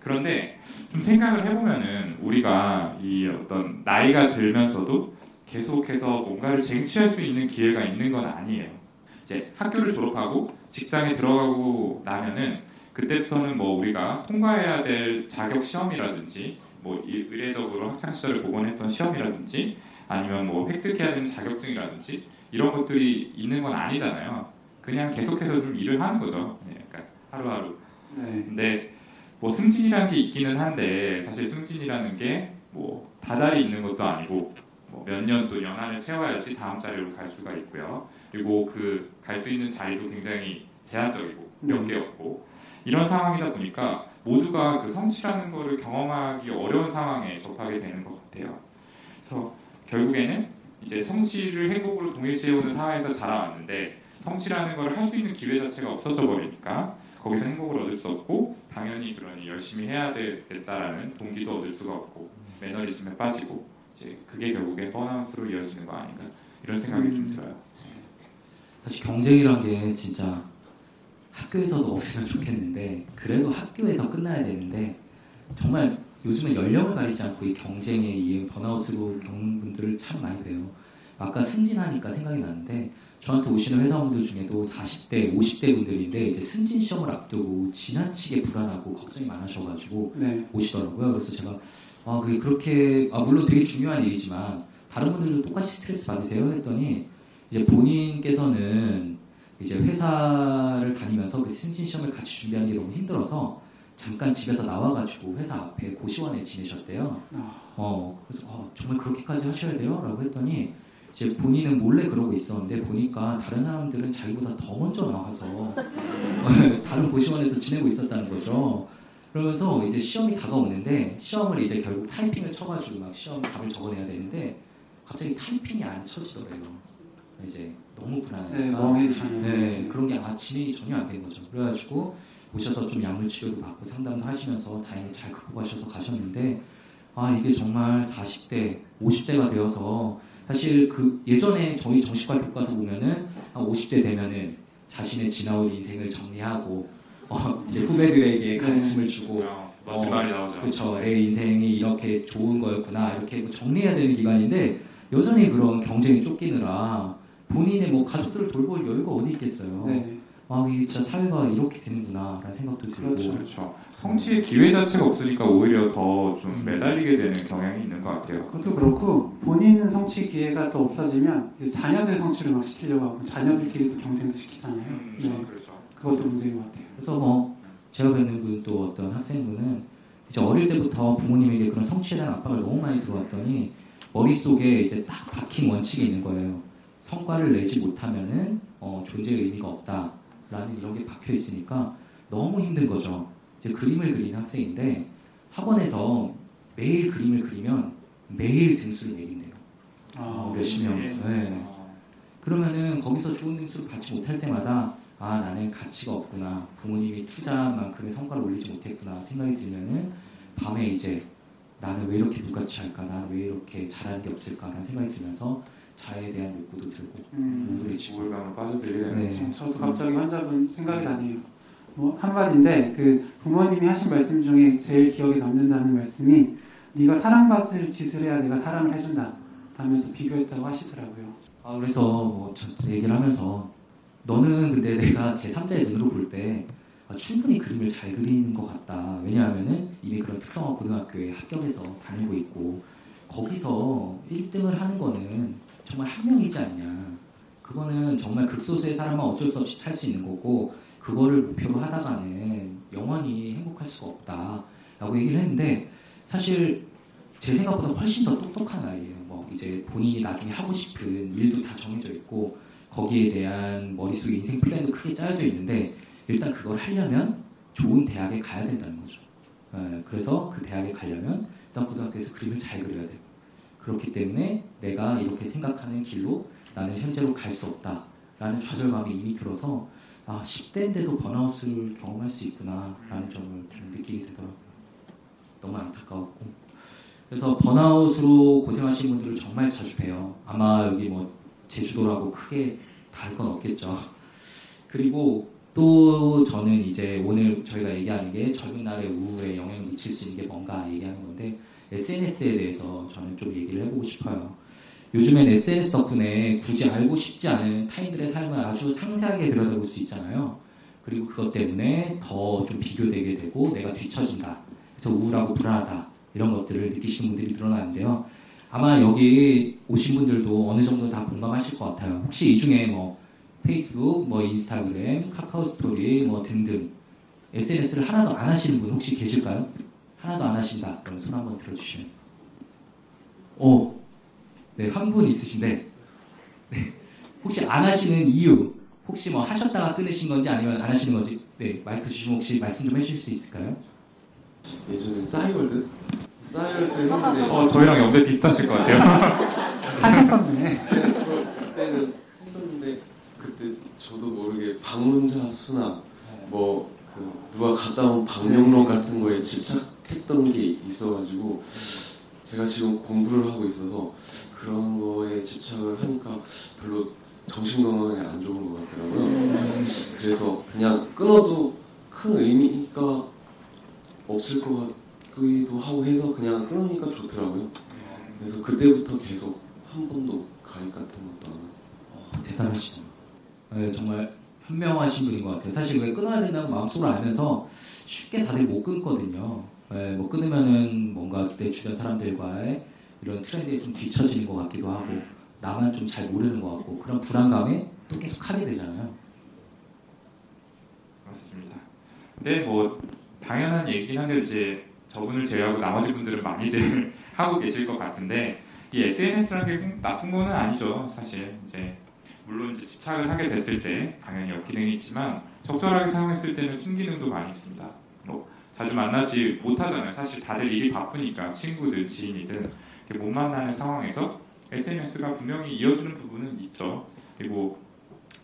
그런데 좀 생각을 해보면은 우리가 이 어떤 나이가 들면서도 계속해서 뭔가를 쟁취할 수 있는 기회가 있는 건 아니에요. 이제 학교를 졸업하고 직장에 들어가고 나면은 그때부터는 뭐 우리가 통과해야 될 자격 시험이라든지 뭐 의례적으로 학창 시절을 복원했던 시험이라든지 아니면 뭐 획득해야 되는 자격증이라든지 이런 것들이 있는 건 아니잖아요. 그냥 계속해서 좀 일을 하는 거죠. 네, 그러니까 하루하루. 네. 근데 뭐 승진이라는 게 있기는 한데 사실 승진이라는 게 뭐 다달이 있는 것도 아니고 뭐 몇년 또 연한을 채워야지 다음 자리로 갈 수가 있고요. 그리고 그 갈 수 있는 자리도 굉장히 제한적이고 몇 네. 개였고 이런 상황이다 보니까 모두가 그 성취라는 거를 경험하기 어려운 상황에 접하게 되는 것 같아요. 그래서 결국에는 이제 성취를 행복으로 동일시해오는 사회에서 자라왔는데 성취라는 걸 할 수 있는 기회 자체가 없어져 버리니까 거기서 행복을 얻을 수 없고 당연히 그러니 열심히 해야 되겠다라는 동기도 얻을 수가 없고 매너리즘에 빠지고 이제 그게 결국에 번아웃으로 이어지는 거 아닌가 이런 생각이 좀 음. 들어요. 사실 경쟁이란 게 진짜 학교에서도 없으면 좋겠는데 그래도 학교에서 끝나야 되는데 정말 요즘은 연령을 가리지 않고 이 경쟁에 의해 번아웃으로 겪는 분들을 참 많이 봬요. 아까 승진하니까 생각이 나는데 저한테 오시는 회사원들 중에도 40대, 50대 분들인데 이제 승진 시험을 앞두고 지나치게 불안하고 걱정이 많으셔가지고 네. 오시더라고요. 그래서 제가 아 그게 그렇게 아 물론 되게 중요한 일이지만 다른 분들도 똑같이 스트레스 받으세요 했더니 이제 본인께서는 이제 회사를 다니면서 그 승진 시험을 같이 준비하는 게 너무 힘들어서 잠깐 집에서 나와가지고 회사 앞에 고시원에 지내셨대요. 아, 어 그래서 어, 정말 그렇게까지 하셔야 돼요?라고 했더니 이제 본인은 몰래 그러고 있었는데 보니까 다른 사람들은 자기보다 더 먼저 나와서 (laughs) 다른 고시원에서 지내고 있었다는 거죠. 그러면서 이제 시험이 다가오는데 시험을 이제 결국 타이핑을 쳐가지고 막 시험 답을 적어내야 되는데 갑자기 타이핑이 안 쳐지더래요. 이제 너무 네, 불안하니까. 멍해지셨네요. 네, 그런 게 아, 진행이 전혀 안 된 거죠. 그래가지고 오셔서 좀 약물 치료도 받고 상담도 하시면서 다행히 잘 극복하셔서 가셨는데 아 이게 정말 40대, 50대가 되어서 사실 그 예전에 저희 정신과 교과서 보면은 한 50대 되면은 자신의 지나온 인생을 정리하고 어, 이제 후배들에게 가르침을 주고 어, 멋진 말이 나오죠. 그렇죠. 내 인생이 이렇게 좋은 거였구나 이렇게 정리해야 되는 기간인데 여전히 그런 경쟁에 쫓기느라 본인의 뭐 가족들을 돌볼 여유가 어디 있겠어요. 네. 아 이게 진짜 사회가 이렇게 되는구나라는 생각도 들고 그렇죠. 그렇죠. 성취의 기회 자체가 없으니까 오히려 더좀 음. 매달리게 되는 경향이 있는 것 같아요. 그것도 그렇고 본인은 성취 기회가 또 없어지면 이제 자녀들 성취를 막 시키려고 하고 자녀들끼리도 경쟁도 시키잖아요. 네. 그렇죠. 그것도 문제인 것 같아요. 그래서 뭐 제가 뵙는 분 또 어떤 학생분은 이제 어릴 때부터 부모님에게 그런 성취에 대한 압박을 너무 많이 들어왔더니 머릿속에 이제 딱 박힌 원칙이 있는 거예요. 성과를 내지 못하면은 어, 존재의 의미가 없다라는 이런 게 박혀 있으니까 너무 힘든 거죠. 이제 그림을 그리는 학생인데 학원에서 매일 그림을 그리면 매일 등수를 매긴대요. 아, 몇십 명에서. 네. 그러면은 거기서 좋은 등수를 받지 못할 때마다 아 나는 가치가 없구나 부모님이 투자한 만큼의 성과를 올리지 못했구나 생각이 들면은 밤에 이제 나는 왜 이렇게 불가치할까 나는 왜 이렇게 잘하는 게 없을까라는 생각이 들면서 자해에 대한 욕구도 들고 음, 우울해지고 우울감을 빠져들게 되는 네. 저도 갑자기 환자분 생각이 나네요. 뭐 한마디인데 그 부모님이 하신 말씀 중에 제일 기억에 남는다는 말씀이 네가 사랑받을 짓을 해야 내가 사랑을 해준다 라면서 비교했다고 하시더라고요. 아 그래서 뭐 얘기를 하면서 너는 근데 내가 제 3자의 눈으로 볼때 아, 충분히 그림을 잘 그리는 것 같다. 왜냐하면은 이미 그런 특성화 고등학교에 합격해서 다니고 있고 거기서 1등을 하는 거는 정말 한 명이지 않냐. 그거는 정말 극소수의 사람은 어쩔 수 없이 탈 수 있는 거고 그거를 목표로 하다가는 영원히 행복할 수가 없다라고 얘기를 했는데 사실 제 생각보다 훨씬 더 똑똑한 아이예요. 뭐 이제 본인이 나중에 하고 싶은 일도 다 정해져 있고 거기에 대한 머릿속에 인생 플랜도 크게 짜여져 있는데 일단 그걸 하려면 좋은 대학에 가야 된다는 거죠. 예, 그래서 그 대학에 가려면 일단 고등학교에서 그림을 잘 그려야 되고 그렇기 때문에 내가 이렇게 생각하는 길로 나는 현재로 갈 수 없다 라는 좌절감이 이미 들어서 아 10대인데도 번아웃을 경험할 수 있구나 라는 점을 좀 느끼게 되더라고요. 너무 안타까웠고 그래서 번아웃으로 고생하시는 분들을 정말 자주 봬요. 아마 여기 뭐 제주도라고 크게 다를 건 없겠죠. 그리고 또 저는 이제 오늘 저희가 얘기하는 게 젊은 날의 우울에 영향을 미칠 수 있는 게 뭔가 얘기하는 건데 SNS에 대해서 저는 좀 얘기를 해보고 싶어요. 요즘엔 SNS 덕분에 굳이 알고 싶지 않은 타인들의 삶을 아주 상세하게 들여다볼 수 있잖아요. 그리고 그것 때문에 더 좀 비교되게 되고 내가 뒤처진다. 그래서 우울하고 불안하다. 이런 것들을 느끼시는 분들이 늘어나는데요. 아마 여기 오신 분들도 어느 정도 다 공감하실 것 같아요. 혹시 이 중에 뭐 페이스북, 뭐 인스타그램, 카카오 스토리 뭐 등등 SNS를 하나도 안 하시는 분 혹시 계실까요? 하나도 안 하신다. 그럼 손 한번 들어주시면. 오, 네, 한 분 있으신데, 네, 혹시 안 하시는 이유, 혹시 뭐 하셨다가 끊으신 건지 아니면 안 하시는 건지, 네, 마이크 주시면 혹시 말씀 좀 해주실 수 있을까요? 예전에 싸이월드? 싸이월드 했는데 어, 저희랑 연배 비슷하실 것 같아요. (laughs) 하셨었네. 그때는 했었는데 그때 저도 모르게 방문자 수나 뭐 그 누가 갔다 온 방명록 같은 거에 집착 했던 게 있어가지고 제가 지금 공부를 하고 있어서 그런 거에 집착을 하니까 별로 정신 건강에 안 좋은 것 같더라고요. 그래서 그냥 끊어도 큰 의미가 없을 것 같기도 하고 해서 그냥 끊으니까 좋더라고요. 그래서 그때부터 계속 한 번도 가입 같은 것도 안 하고 어, 대단하시네요. 네, 정말 현명하신 분인 것 같아요. 사실 왜 끊어야 된다고 마음속으로 알면서 쉽게 다들 못 끊거든요. 네, 뭐 끊으면은 뭔가 내 주변 사람들과의 이런 트렌드에 좀 뒤처지는 것 같기도 하고 나만 좀 잘 모르는 것 같고 그런 불안감에 또 계속 하게 되잖아요. 그렇습니다. 근데 뭐 당연한 얘기긴 한데 이제 저분을 제외하고 나머지 분들은 많이들 (laughs) 하고 계실 것 같은데 이 SNS라는 게꼭 나쁜 거는 아니죠. 사실 이제 물론 이제 집착을 하게 됐을 때 당연히 역기능이 있지만 적절하게 사용했을 때는 순기능도 많이 있습니다. 뭐 자주 만나지 못하잖아요. 사실 다들 일이 바쁘니까 친구들, 지인이든 못 만나는 상황에서 SNS가 분명히 이어주는 부분은 있죠. 그리고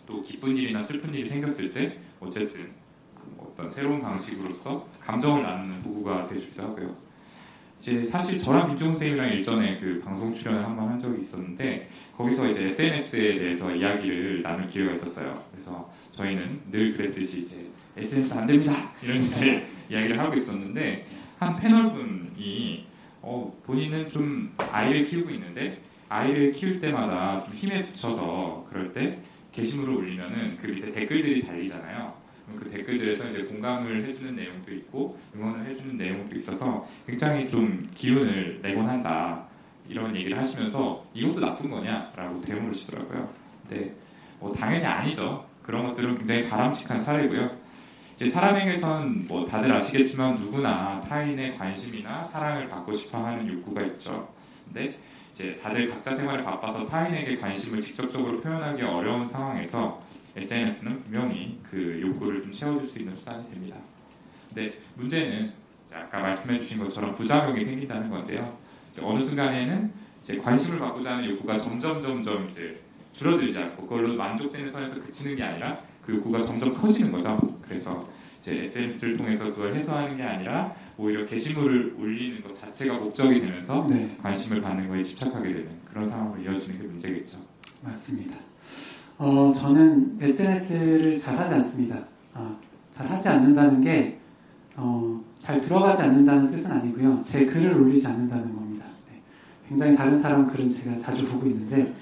또 기쁜 일이나 슬픈 일이 생겼을 때 어쨌든 그 어떤 새로운 방식으로서 감정을 나누는 도구가 되주기도 하고요. 이제 사실 저랑 김종훈 선생님이랑 일전에 그 방송 출연을 한 번 한 적이 있었는데 거기서 이제 SNS에 대해서 이야기를 나눌 기회가 있었어요. 그래서 저희는 늘 그랬듯이 이제 SNS 안 됩니다 이런 이제 이야기를 하고 있었는데 한 패널분이 어, 본인은 좀 아이를 키우고 있는데 아이를 키울 때마다 좀 힘에 부쳐서 그럴 때 게시물을 올리면은 그 밑에 댓글들이 달리잖아요. 그 댓글들에서 이제 공감을 해주는 내용도 있고 응원을 해주는 내용도 있어서 굉장히 좀 기운을 내곤 한다 이런 얘기를 하시면서 이것도 나쁜 거냐라고 되물으시더라고요. 근데 뭐 당연히 아니죠. 그런 것들은 굉장히 바람직한 사례고요. 사람에게선 뭐 다들 아시겠지만 누구나 타인의 관심이나 사랑을 받고 싶어하는 욕구가 있죠. 근데 이제 다들 각자 생활에 바빠서 타인에게 관심을 직접적으로 표현하기 어려운 상황에서 SNS는 분명히 그 욕구를 좀 채워줄 수 있는 수단이 됩니다. 근데 문제는 아까 말씀해주신 것처럼 부작용이 생긴다는 건데요. 어느 순간에는 이제 관심을 받고자 하는 욕구가 점점 점점 이제 줄어들지 않고 그걸로 만족되는 선에서 그치는 게 아니라 그 욕구가 점점 커지는 거죠. 그래서 이 제 SNS를 통해서 그걸 해소하는 게 아니라 오히려 게시물을 올리는 것 자체가 목적이 되면서 네, 관심을 받는 거에 집착하게 되는 그런 상황으로 이어지는 게 문제겠죠. 맞습니다. 어, 저는 SNS를 잘 하지 않습니다. 아, 잘 하지 않는다는 게, 어, 잘 들어가지 않는다는 뜻은 아니고요. 제 글을 올리지 않는다는 겁니다. 네. 굉장히 다른 사람 글은 제가 자주 보고 있는데,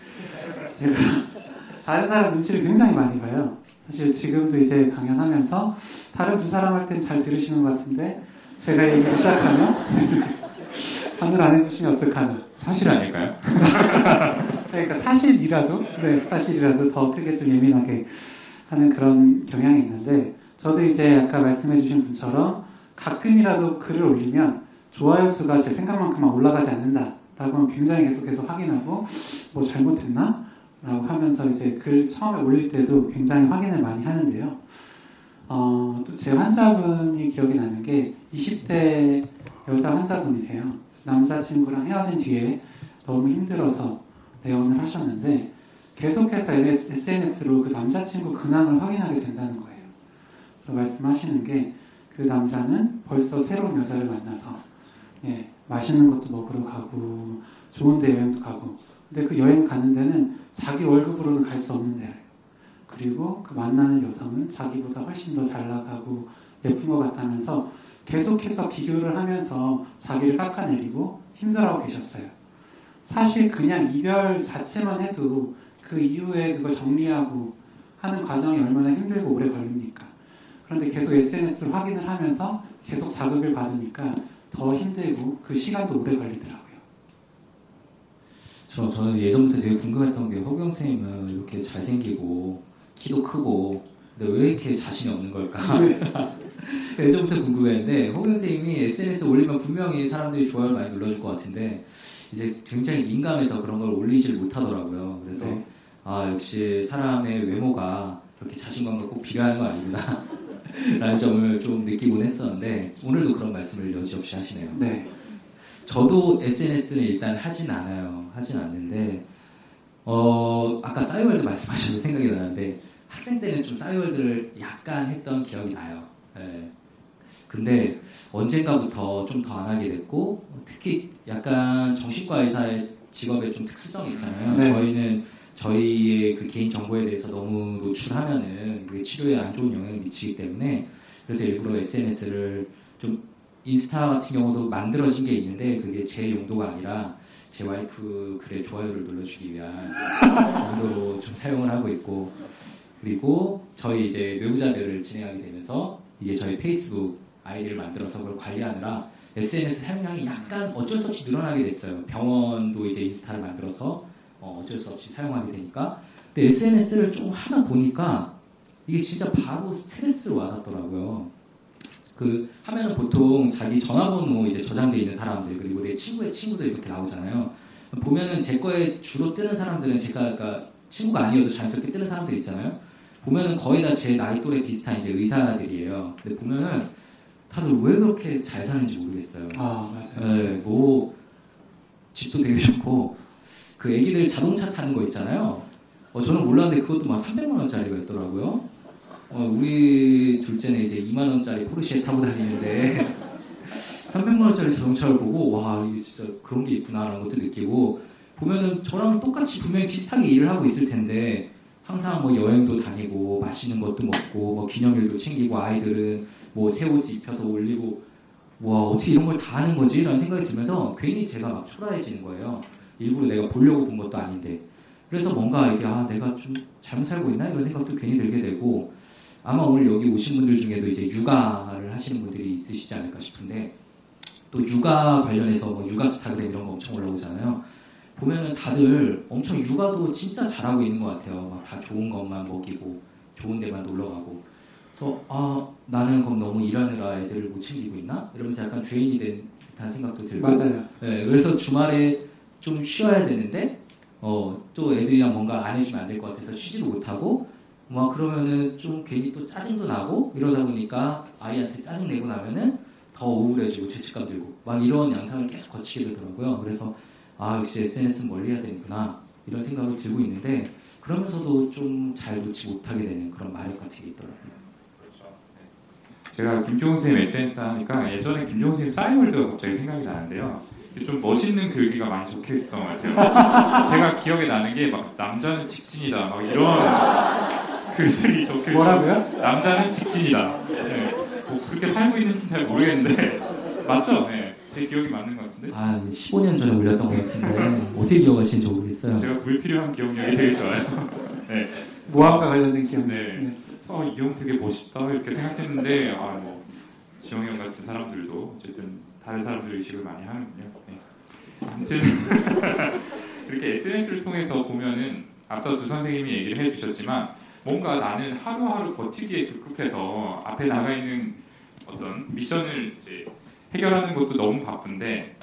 제가 (laughs) 다른 사람 눈치를 굉장히 많이 봐요. 사실 지금도 이제 강연하면서 다른 두 사람 할 땐 잘 들으시는 것 같은데, 제가 얘기를 시작하면, (laughs) 반을 안 해주시면 어떡하나. 사실 아닐까요? (laughs) 그러니까 사실이라도 네 사실이라도 더 크게 좀 예민하게 하는 그런 경향이 있는데 저도 이제 아까 말씀해주신 분처럼 가끔이라도 글을 올리면 좋아요 수가 제 생각만큼만 올라가지 않는다라고 하면 굉장히 계속해서 확인하고 뭐 잘못했나? 라고 하면서 이제 글 처음에 올릴 때도 굉장히 확인을 많이 하는데요. 어, 또 제 환자분이 기억이 나는 게 20대 여자 환자분이세요. 남자친구랑 헤어진 뒤에 너무 힘들어서 내원을 하셨는데 계속해서 SNS로 그 남자친구 근황을 확인하게 된다는 거예요. 그래서 말씀하시는 게 그 남자는 벌써 새로운 여자를 만나서 예, 맛있는 것도 먹으러 가고 좋은 데 여행도 가고 근데 그 여행 가는 데는 자기 월급으로는 갈 수 없는 데래요. 그리고 그 만나는 여성은 자기보다 훨씬 더 잘 나가고 예쁜 것 같다면서 계속해서 비교를 하면서 자기를 깎아내리고 힘들어하고 계셨어요. 사실 그냥 이별 자체만 해도 그 이후에 그걸 정리하고 하는 과정이 얼마나 힘들고 오래 걸립니까? 그런데 계속 SNS를 확인을 하면서 계속 자극을 받으니까 더 힘들고 그 시간도 오래 걸리더라고요. 저, 저는 예전부터 되게 궁금했던 게 허경 선생님은 이렇게 잘생기고 키도 크고 근데 왜 이렇게 자신이 없는 걸까? (laughs) 예전부터 궁금했는데 허경 선생님이 SNS 올리면 분명히 사람들이 좋아요를 많이 눌러줄 것 같은데 이제 굉장히 민감해서 그런 걸 올리질 못하더라고요. 그래서 네. 아 역시 사람의 외모가 그렇게 자신감과 꼭 비례하는 거 아니구나 (laughs) 라는 점을 좀 느끼곤 했었는데 오늘도 그런 말씀을 여지없이 하시네요. 네. 저도 SNS를 일단 하진 않아요. 하진 않는데 어 아까 싸이월드 말씀하셔서 생각이 나는데 학생 때는 좀 싸이월드를 약간 했던 기억이 나요. 예. 근데 언젠가부터 좀 더 안 하게 됐고 특히 약간 정신과 의사의 직업의 좀 특수성이 있잖아요. 네. 저희는 저희의 그 개인 정보에 대해서 너무 노출하면은 그게 치료에 안 좋은 영향을 미치기 때문에 그래서 일부러 SNS를 좀 인스타 같은 경우도 만들어진 게 있는데 그게 제 용도가 아니라 제 와이프 글에 좋아요를 눌러주기 위한 용도로 좀 사용을 하고 있고 그리고 저희 이제 뇌부자들을 진행하게 되면서 이게 저희 페이스북 아이디를 만들어서 그걸 관리하느라 SNS 사용량이 약간 어쩔 수 없이 늘어나게 됐어요. 병원도 이제 인스타를 만들어서 어, 어쩔 수 없이 사용하게 되니까 근데 SNS를 좀 하다 보니까 이게 진짜 바로 스트레스로 와닿더라고요. 그 하면은 보통 자기 전화번호 이제 저장돼 있는 사람들 그리고 내 친구의 친구들 이렇게 나오잖아요. 보면은 제 거에 주로 뜨는 사람들은 제가 그러니까 친구가 아니어도 자연스럽게 뜨는 사람들 있잖아요. 보면은 거의 다 제 나이 또래 비슷한 이제 의사들이에요. 근데 보면은 다들 왜 그렇게 잘 사는지 모르겠어요. 아 맞아요. 네, 뭐 집도 되게 좋고 그 애기들 자동차 타는 거 있잖아요. 어, 저는 몰랐는데 그것도 막 300만 원짜리가 있더라고요. 어, 우리 둘째는 이제 2만 원짜리 포르쉐 타고 다니는데 (laughs) 300만 원짜리 자동차를 보고 와 이게 진짜 그런 게 있구나라는 것도 느끼고 보면은 저랑 똑같이 분명히 비슷하게 일을 하고 있을 텐데 항상 뭐 여행도 다니고 맛있는 것도 먹고 뭐 기념일도 챙기고 아이들은 뭐 새 옷 입혀서 올리고 와 어떻게 이런 걸 다 하는 거지? 라는 생각이 들면서 괜히 제가 막 초라해지는 거예요. 일부러 내가 보려고 본 것도 아닌데 그래서 뭔가 이게 아 내가 좀 잘못 살고 있나 이런 생각도 괜히 들게 되고 아마 오늘 여기 오신 분들 중에도 이제 육아를 하시는 분들이 있으시지 않을까 싶은데 또 육아 관련해서 뭐 육아 스타그램 이런 거 엄청 올라오잖아요. 보면은 다들 엄청 육아도 진짜 잘하고 있는 것 같아요. 막 다 좋은 것만 먹이고 좋은 데만 놀러 가고. 그래서 아 나는 그럼 너무 일하느라 애들을 못 챙기고 있나? 이러면서 약간 죄인이 된 듯한 생각도 들고. 맞아요. 네, 그래서 주말에 좀 쉬어야 되는데 어, 또 애들이랑 뭔가 안 해주면 안 될 것 같아서 쉬지도 못하고 막 그러면은 좀 괜히 또 짜증도 나고 이러다 보니까 아이한테 짜증 내고 나면은 더 우울해지고 죄책감 들고 막 이런 양상을 계속 거치게 되더라고요. 그래서 아 역시 SNS는 멀리 해야 되는구나 이런 생각을 들고 있는데 그러면서도 좀 잘 놓지 못하게 되는 그런 마력 같은 게 있더라고요. 그렇죠. 네. 제가 김종훈 선생님 SNS 하니까 예전에 김종훈 선생님 싸이월드가 갑자기 생각이 나는데요. 좀 멋있는 글귀가 많이 적혀 있었던 것 같아요. (laughs) 제가 기억에 나는 게 막 남자는 직진이다 막 이런 글들이 적혀 있어요. 뭐라고요? 남자는 직진이다. 네. 뭐 그렇게 살고 있는지 잘 모르겠는데 (laughs) 맞죠? 네. 제 기억이 맞는 것 같은데. 한 15년 전에 올렸던 것 같은데 어떻게 기억하시는지 모르겠어요. 제가 불필요한 기억력이 되게 좋아요. (laughs) 네. 모함과 관련된 기억. 네. 어, 이형 되게 멋있다 이렇게 생각했는데 아 뭐 지영이 형 같은 사람들도 어쨌든 다른 사람들 의식을 많이 하는군요. 네. 아무튼 (laughs) 이렇게 SNS를 통해서 보면은 앞서 두 선생님이 얘기를 해주셨지만 뭔가 나는 하루하루 버티기에 급급해서 앞에 나가 있는 어떤 미션을 해결하는 것도 너무 바쁜데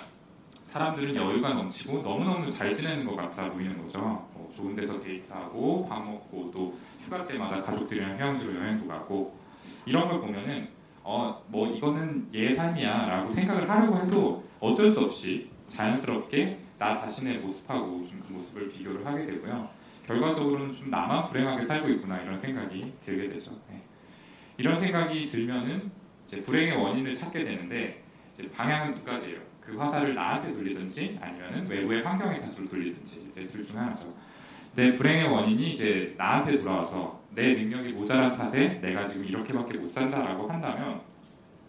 사람들은 여유가 넘치고 너무너무 잘 지내는 것 같아 보이는 거죠. 뭐 좋은 데서 데이트하고 밥 먹고 또 휴가 때마다 가족들이랑 휴양지로 여행도 가고 이런 걸 보면은 어 뭐 이거는 얘의 삶이야라고 생각을 하려고 해도 어쩔 수 없이 자연스럽게 나 자신의 모습하고 좀 그 모습을 비교를 하게 되고요. 결과적으로는 좀 나만 불행하게 살고 있구나 이런 생각이 들게 되죠. 네. 이런 생각이 들면은 불행의 원인을 찾게 되는데 방향은 두 가지예요. 그 화살을 나한테 돌리든지 아니면은 외부의 환경의 탓으로 돌리든지 이제 둘 중 하나죠. 내 불행의 원인이 이제 나한테 돌아와서 내 능력이 모자란 탓에 내가 지금 이렇게밖에 못 산다라고 한다면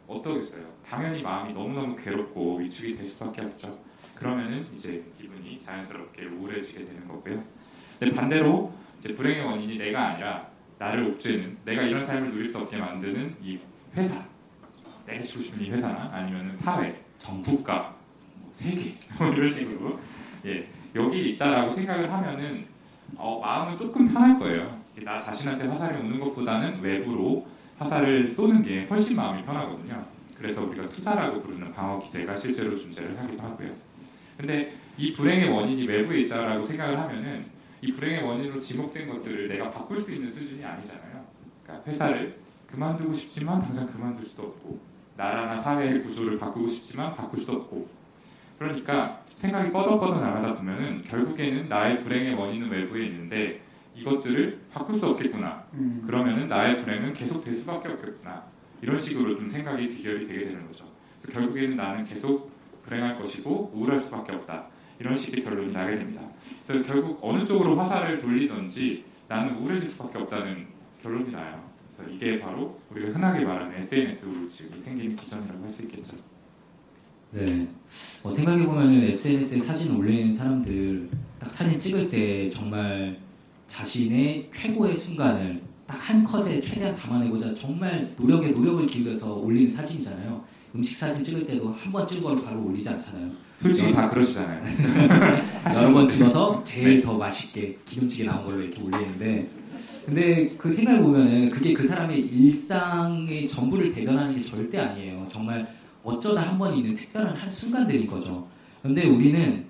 어떠겠어요? 당연히 마음이 너무너무 괴롭고 위축이 될 수밖에 없죠. 그러면은 이제 기분이 자연스럽게 우울해지게 되는 거고요. 근데 반대로 이제 불행의 원인이 내가 아니라 나를 옥죄는 내가 이런 삶을 누릴 수 없게 만드는 이 회사, 내가 주고 싶은 이 회사나 아니면은 사회, 정 국가, 뭐 세계 (laughs) 뭐 이런 식으로 예 여기 있다라고 생각을 하면은 어, 마음은 조금 편할 거예요. 나 자신한테 화살이 오는 것보다는 외부로 화살을 쏘는 게 훨씬 마음이 편하거든요. 그래서 우리가 투사라고 부르는 방어 기제가 실제로 존재를 하기도 하고요. 근데 이 불행의 원인이 외부에 있다라고 생각을 하면은 이 불행의 원인으로 지목된 것들을 내가 바꿀 수 있는 수준이 아니잖아요. 그러니까 회사를 그만두고 싶지만 당장 그만둘 수도 없고 나라나 사회의 구조를 바꾸고 싶지만 바꿀 수 없고 그러니까 생각이 뻗어뻗어 나가다 보면은 결국에는 나의 불행의 원인은 외부에 있는데 이것들을 바꿀 수 없겠구나. 음. 그러면은 나의 불행은 계속 될 수밖에 없겠구나. 이런 식으로 좀 생각이 비결이 되게 되는 거죠. 그래서 결국에는 나는 계속 불행할 것이고 우울할 수밖에 없다. 이런 식의 결론이 나게 됩니다. 그래서 결국 어느 쪽으로 화살을 돌리든지 나는 우울해질 수밖에 없다는 결론이 나요. 그래서 이게 바로 우리가 흔하게 말하는 SNS 우울증이 생기는 기전이라고 할 수 있겠죠. 네. 어, 생각해 보면 SNS에 사진 올리는 사람들 딱 사진 찍을 때 정말 자신의 최고의 순간을 딱 한 컷에 최대한 담아내고자 정말 노력에 노력을 기울여서 올리는 사진이잖아요. 음식 사진 찍을 때도 한 번 찍은 걸 바로 올리지 않잖아요. 솔직히 다 그러시잖아요. 여러 번 찍어서 제일 더 맛있게 기름지게 나온 걸로 이렇게 올리는데 근데 그 생각해 보면은 그게 그 사람의 일상의 전부를 대변하는 게 절대 아니에요. 정말 어쩌다 한 번 있는 특별한 한 순간들인 거죠. 근데 우리는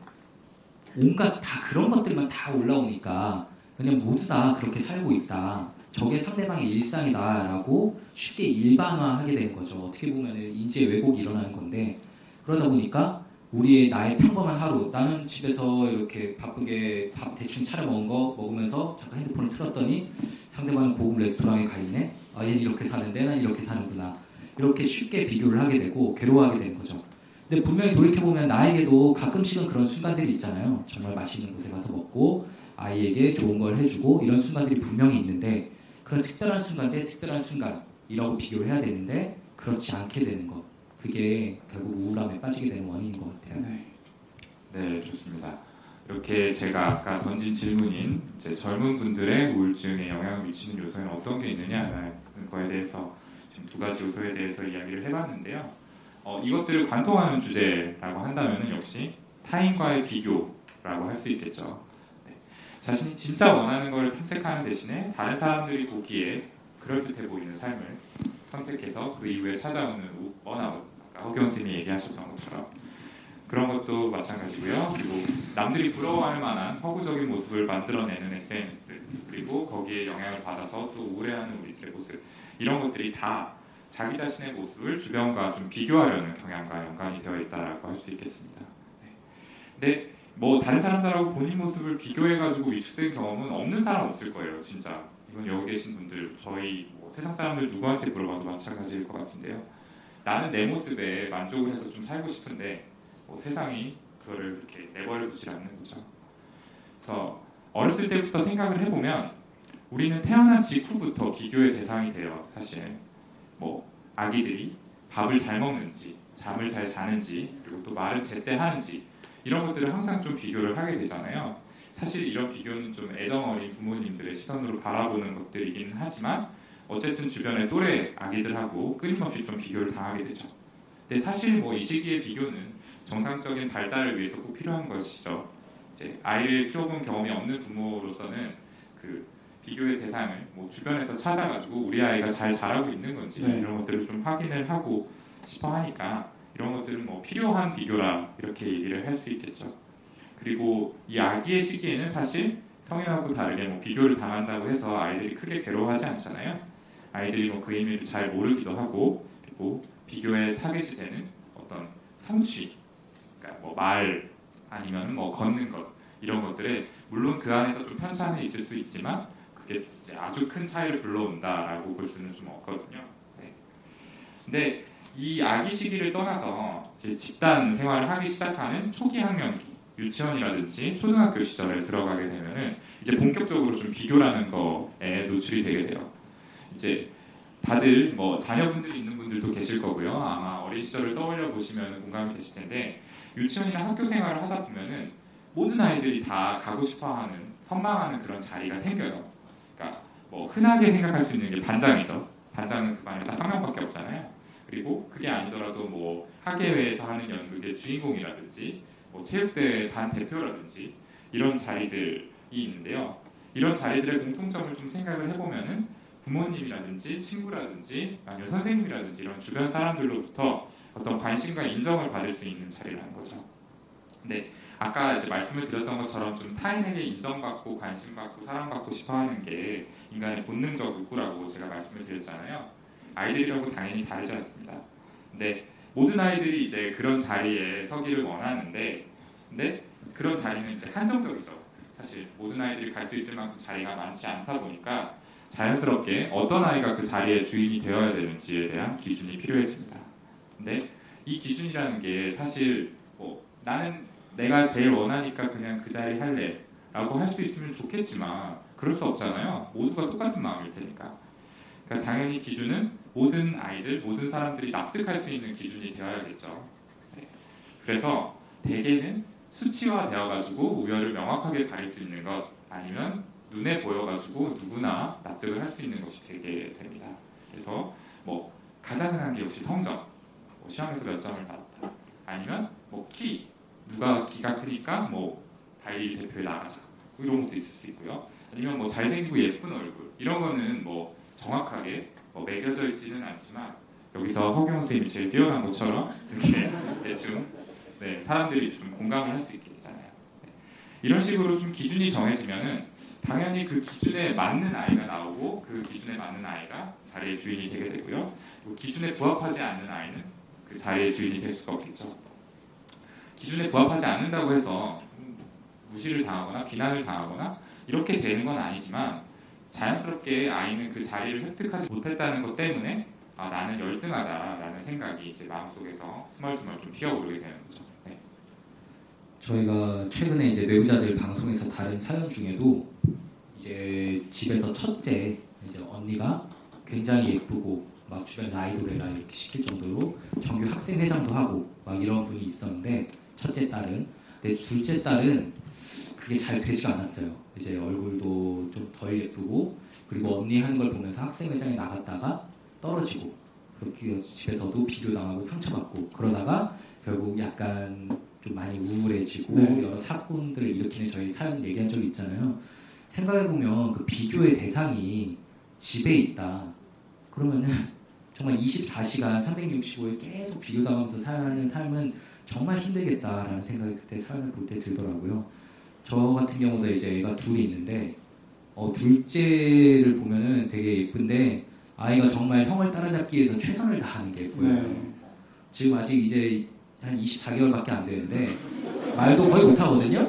온갖 다 그런 것들만 다 올라오니까 그냥 모두 다 그렇게 살고 있다. 저게 상대방의 일상이다라고 쉽게 일반화하게 되는 거죠. 어떻게 보면은 인지의 왜곡이 일어나는 건데 그러다 보니까 우리의 나의 평범한 하루 나는 집에서 이렇게 바쁘게 밥 대충 차려 먹은 거 먹으면서 잠깐 핸드폰을 틀었더니 상대방은 고급 레스토랑에 가 있네. 아, 얘는 이렇게 사는데 난 이렇게 사는구나. 이렇게 쉽게 비교를 하게 되고 괴로워하게 되는 거죠. 근데 분명히 돌이켜 보면 나에게도 가끔씩은 그런 순간들이 있잖아요. 정말 맛있는 곳에 가서 먹고 아이에게 좋은 걸 해주고 이런 순간들이 분명히 있는데 그런 특별한 순간 대 특별한 순간이라고 비교를 해야 되는데 그렇지 않게 되는 것. 그게 결국 우울함에 빠지게 되는 원인인 것 같아요. 네. 네, 좋습니다. 이렇게 제가 아까 던진 질문인 이제 젊은 분들의 우울증에 영향을 미치는 요소에는 어떤 게 있느냐는 거에 대해서 지금 두 가지 요소에 대해서 이야기를 해봤는데요. 어, 이것들을 관통하는 주제라고 한다면 역시 타인과의 비교라고 할 수 있겠죠. 네. 자신이 진짜 원하는 걸 탐색하는 대신에 다른 사람들이 보기에 그럴듯해 보이는 삶을 선택해서 그 이후에 찾아오는 우- 번아웃, 허경 선생님이 얘기하셨던 것처럼 그런 것도 마찬가지고요. 그리고 남들이 부러워할 만한 허구적인 모습을 만들어내는 SNS 그리고 거기에 영향을 받아서 또 우울해하는 우리들의 모습 이런 것들이 다 자기 자신의 모습을 주변과 좀 비교하려는 경향과 연관이 되어 있다라고 할 수 있겠습니다. 네. 근데 뭐 다른 사람들하고 본인 모습을 비교해가지고 위축된 경험은 없는 사람 없을 거예요, 진짜. 이건 여기 계신 분들 저희 뭐 세상 사람들 누구한테 물어봐도 마찬가지일 것 같은데요. 나는 내 모습에 만족을 해서 좀 살고 싶은데 뭐 세상이 그거를 그렇게 내버려 두질 않는 거죠. 그래서 어렸을 때부터 생각을 해보면 우리는 태어난 직후부터 비교의 대상이 돼요. 사실 뭐 아기들이 밥을 잘 먹는지, 잠을 잘 자는지, 그리고 또 말을 제때 하는지 이런 것들을 항상 좀 비교를 하게 되잖아요. 사실 이런 비교는 좀 애정 어린 부모님들의 시선으로 바라보는 것들이긴 하지만 어쨌든 주변의 또래 아기들하고 끊임없이 좀 비교를 당하게 되죠. 근데 사실 뭐 이 시기의 비교는 정상적인 발달을 위해서 꼭 필요한 것이죠. 이제 아이를 키워본 경험이 없는 부모로서는 그 비교의 대상을 뭐 주변에서 찾아가지고 우리 아이가 잘 자라고 있는 건지 네. 이런 것들을 좀 확인을 하고 싶어 하니까 이런 것들은 뭐 필요한 비교라 이렇게 얘기를 할 수 있겠죠. 그리고 이 아기의 시기에는 사실 성인하고 다르게 뭐 비교를 당한다고 해서 아이들이 크게 괴로워하지 않잖아요. 아이들이 뭐 그 의미를 잘 모르기도 하고 그리고 비교에 타겟이 되는 어떤 성취, 그러니까 뭐 말 아니면 뭐 걷는 것 이런 것들에 물론 그 안에서 좀 편차는 있을 수 있지만 그게 아주 큰 차이를 불러온다라고 볼 수는 좀 없거든요. 네. 근데 이 아기 시기를 떠나서 집단 생활을 하기 시작하는 초기 학년기 유치원이라든지 초등학교 시절에 들어가게 되면은 이제 본격적으로 좀 비교라는 거에 노출이 되게 돼요. 이제 다들 뭐 자녀분들이 있는 분들도 계실 거고요. 아마 어린 시절을 떠올려 보시면 공감이 되실 텐데 유치원이나 학교 생활을 하다 보면은 모든 아이들이 다 가고 싶어하는 선망하는 그런 자리가 생겨요. 그러니까 뭐 흔하게 생각할 수 있는 게 반장이죠. 반장은 그 반에 딱 한 명밖에 없잖아요. 그리고 그게 아니더라도 뭐 학예회에서 하는 연극의 주인공이라든지 뭐 체육대회 반 대표라든지 이런 자리들이 있는데요. 이런 자리들의 공통점을 좀 생각을 해보면은 부모님이라든지 친구라든지 아니면 선생님이라든지 이런 주변 사람들로부터 어떤 관심과 인정을 받을 수 있는 자리라는 거죠. 근데 아까 이제 말씀을 드렸던 것처럼 좀 타인에게 인정받고 관심받고 사랑받고 싶어하는 게 인간의 본능적 욕구라고 제가 말씀을 드렸잖아요. 아이들이라고 당연히 다르지 않습니다. 근데 모든 아이들이 이제 그런 자리에 서기를 원하는데, 근데 그런 자리는 이제 한정적이죠. 사실 모든 아이들이 갈 수 있을 만큼 자리가 많지 않다 보니까 자연스럽게 어떤 아이가 그 자리의 주인이 되어야 되는지에 대한 기준이 필요해집니다. 근데 이 기준이라는 게 사실 뭐 나는 내가 제일 원하니까 그냥 그 자리 할래 라고 할 수 있으면 좋겠지만 그럴 수 없잖아요. 모두가 똑같은 마음일 테니까. 그러니까 당연히 기준은 모든 아이들, 모든 사람들이 납득할 수 있는 기준이 되어야겠죠. 네. 그래서 대개는 수치화되어 가지고 우열을 명확하게 가릴 수 있는 것 아니면 눈에 보여가지고 누구나 납득을 할 수 있는 것이 되게 됩니다. 그래서 뭐 가장 흔한 게 역시 성적, 뭐 시험에서 몇 점을 받았다, 아니면 뭐 키, 누가 키가 크니까 뭐 달리 대표에 나가자, 뭐 이런 것도 있을 수 있고요. 아니면 뭐 잘생기고 예쁜 얼굴 이런 거는 뭐 정확하게 뭐 매겨져 있지는 않지만 여기서 허경 선생님이 제일 뛰어난 것처럼 이렇게 대충 네, 사람들이 좀 공감을 할 수 있게 되잖아요. 네. 이런 식으로 좀 기준이 정해지면은 당연히 그 기준에 맞는 아이가 나오고 그 기준에 맞는 아이가 자리의 주인이 되게 되고요. 기준에 부합하지 않는 아이는 그 자리의 주인이 될 수가 없겠죠. 기준에 부합하지 않는다고 해서 무시를 당하거나 비난을 당하거나 이렇게 되는 건 아니지만 자연스럽게 아이는 그 자리를 획득하지 못했다는 것 때문에 아, 나는 열등하다라는 생각이 이제 마음속에서 스멀스멀 좀 피어오르게 되는 거죠. 네. 저희가 최근에 이제 내부자들 방송에서 다른 사연 중에도 이제 집에서 첫째 이제 언니가 굉장히 예쁘고 막 주변에서 아이돌이라 이렇게 시킬 정도로 정규 학생 회장도 하고 막 이런 분이 있었는데 첫째 딸은 근데 둘째 딸은 그게 잘 되지가 않았어요. 이제 얼굴도 좀 덜 예쁘고 그리고 언니 하는 걸 보면서 학생 회장에 나갔다가 떨어지고 그렇게 집에서도 비교당하고 상처받고 그러다가 결국 약간 좀 많이 우울해지고 네. 여러 사건들을 일으키는 저희 사연 얘기한 적이 있잖아요. 생각해 보면 그 비교의 대상이 집에 있다. 그러면은 (laughs) 정말 24시간 365일 계속 비교당하면서 살아가는 삶은 정말 힘들겠다라는 생각이 그때 사연을 볼 때 들더라고요. 저 같은 경우도 이제 애가 둘이 있는데 어, 둘째를 보면은 되게 예쁜데 아이가 정말 형을 따라잡기 위해서 최선을 다하는 게 보여요. 네. 지금 아직 이제 한 24개월밖에 안 되는데 말도 거의 못 하거든요.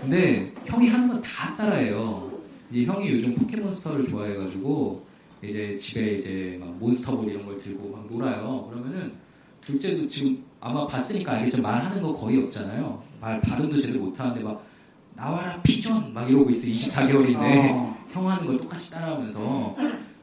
근데 형이 하는 건 다 따라해요. 이제 형이 요즘 포켓몬스터를 좋아해가지고 이제 집에 이제 막 몬스터볼 이런 걸 들고 막 놀아요. 그러면은 둘째도 지금 아마 봤으니까 알겠지만 말하는 거 거의 없잖아요. 말 발음도 제대로 못 하는데 막 나와라 피존 막 이러고 있어. 24개월인데 어, 형 하는 걸 똑같이 따라하면서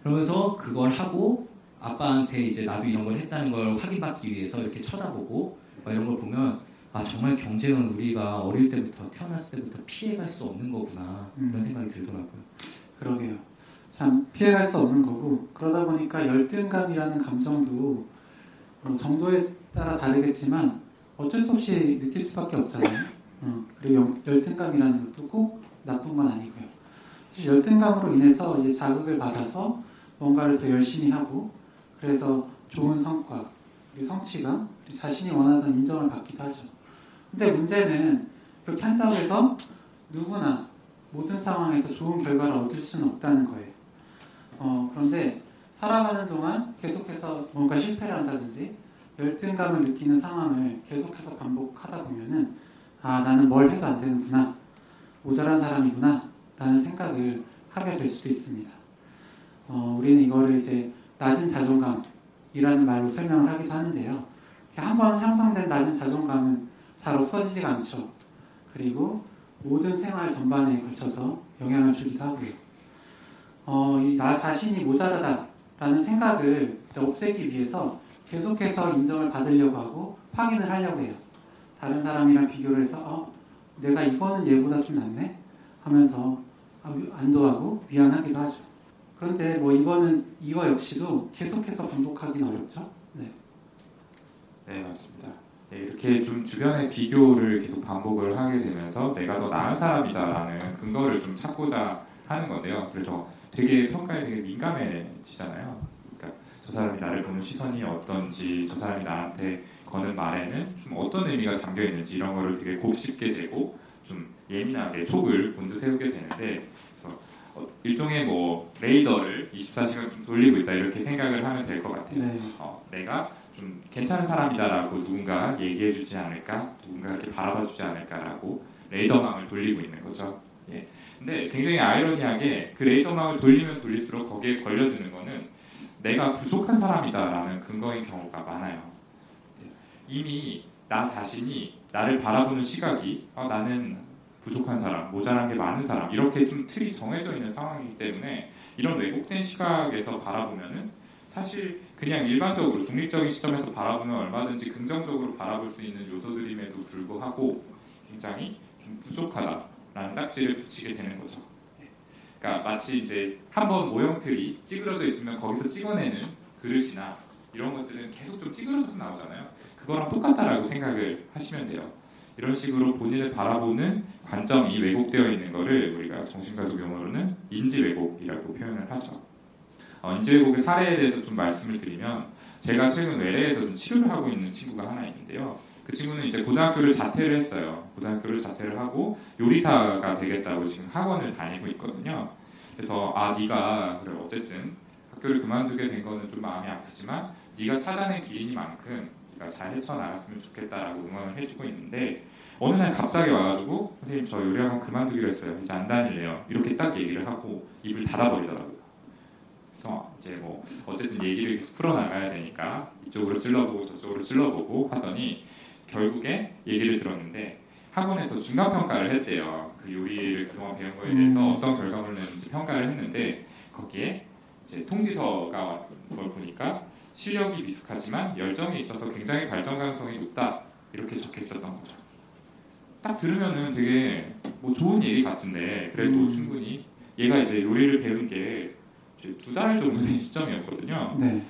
그러면서 그걸 하고 아빠한테 이제 나도 이런 걸 했다는 걸 확인받기 위해서 이렇게 쳐다보고 막 이런 걸 보면 아 정말 경쟁은 우리가 어릴 때부터 태어났을 때부터 피해갈 수 없는 거구나 음. 그런 생각이 들더라고요. 그러게요. 참 피해갈 수 없는 거고 그러다 보니까 열등감이라는 감정도 어, 정도에 따라 다르겠지만 어쩔 수 없이 느낄 수밖에 없잖아요. 어, (laughs) 그리고 영- 열등감이라는 것도 꼭 나쁜 건 아니고요. 사실 열등감으로 인해서 이제 자극을 받아서 뭔가를 더 열심히 하고 그래서 좋은 성과, 그리고 성취감, 그리고 자신이 원하던 인정을 받기도 하죠. 근데 문제는 그렇게 한다고 해서 누구나 모든 상황에서 좋은 결과를 얻을 수는 없다는 거예요. 어, 그런데 살아가는 동안 계속해서 뭔가 실패를 한다든지 열등감을 느끼는 상황을 계속해서 반복하다 보면은 아 나는 뭘 해도 안 되는구나 모자란 사람이구나 라는 생각을 하게 될 수도 있습니다. 어, 우리는 이거를 이제 낮은 자존감 이라는 말로 설명을 하기도 하는데요. 한번 형성된 낮은 자존감은 잘 없어지지가 않죠. 그리고 모든 생활 전반에 걸쳐서 영향을 주기도 하고요. 어, 이나 자신이 모자라다라는 생각을 없애기 위해서 계속해서 인정을 받으려고 하고 확인을 하려고 해요. 다른 사람이랑 비교를 해서 어, 내가 이거는 얘보다 좀 낫네 하면서 아, 위- 안도하고 미안하기도 하죠. 그런데 뭐 이거는 이거 역시도 계속해서 반복하기는 어렵죠. 네. 네, 맞습니다. 네, 이렇게 좀 주변의 비교를 계속 반복을 하게 되면서 내가 더 나은 사람이다라는 근거를 좀 찾고자 하는 건데요. 그래서 되게 평가에 되게 민감해지잖아요. 그러니까 저 사람이 나를 보는 시선이 어떤지, 저 사람이 나한테 거는 말에는 좀 어떤 의미가 담겨 있는지 이런 거를 되게 곱씹게 되고 좀 예민하게 촉을 곤두세우게 되는데 그래서 어, 일종의 뭐 레이더를 24시간 좀 돌리고 있다 이렇게 생각을 하면 될 것 같아요. 네. 어, 내가 좀 괜찮은 사람이다라고 누군가 얘기해주지 않을까, 누군가 이렇게 바라봐주지 않을까라고 레이더망을 돌리고 있는 거죠. 예. 근데 굉장히 아이러니하게 그 레이더망을 돌리면 돌릴수록 거기에 걸려드는 거는 내가 부족한 사람이다라는 근거인 경우가 많아요. 예. 이미 나 자신이 나를 바라보는 시각이 어, 나는 부족한 사람, 모자란 게 많은 사람 이렇게 좀 틀이 정해져 있는 상황이기 때문에 이런 왜곡된 시각에서 바라보면은 사실 그냥 일반적으로 중립적인 시점에서 바라보면 얼마든지 긍정적으로 바라볼 수 있는 요소들임에도 불구하고 굉장히 좀 부족하다라는 딱지를 붙이게 되는 거죠. 예. 그러니까 마치 이제 한 번 모형틀이 찌그러져 있으면 거기서 찍어내는 그릇이나 이런 것들은 계속 좀 찌그러져서 나오잖아요. 그거랑 똑같다라고 생각을 하시면 돼요. 이런 식으로 본인을 바라보는 관점이 왜곡되어 있는 거를 우리가 정신과적 용어로는 인지 왜곡이라고 표현을 하죠. 어, 인지 왜곡의 사례에 대해서 좀 말씀을 드리면 제가 최근 외래에서 좀 치료를 하고 있는 친구가 하나 있는데요. 그 친구는 이제 고등학교를 자퇴를 했어요. 고등학교를 자퇴를 하고 요리사가 되겠다고 지금 학원을 다니고 있거든요. 그래서 아 네가 그래 어쨌든 학교를 그만두게 된 거는 좀 마음이 아프지만 네가 찾아낸 길이니만큼 네가 잘 헤쳐나갔으면 좋겠다라고 응원을 해주고 있는데 어느 날 갑자기 와가지고 선생님 저 요리학원 그만두기로 했어요. 이제 안 다닐래요. 이렇게 딱 얘기를 하고 입을 닫아버리더라고요. 그래서 이제 뭐 어쨌든 얘기를 계속 풀어나가야 되니까 이쪽으로 찔러보고 저쪽으로 찔러보고 하더니 결국에 얘기를 들었는데 학원에서 중간 평가를 했대요. 그 요리를 그동안 배운 거에 대해서 음. 어떤 결과물을 냈는지 평가를 했는데 거기에 이제 통지서가 왔걸 보니까 실력이 미숙하지만 열정이 있어서 굉장히 발전 가능성이 높다 이렇게 적혀 있었던 거죠. 딱 들으면은 되게 뭐 좋은 얘기 같은데 그래도 음. 충분히 얘가 이제 요리를 배운 게 두 달 정도 된 (laughs) 시점이었거든요. 네.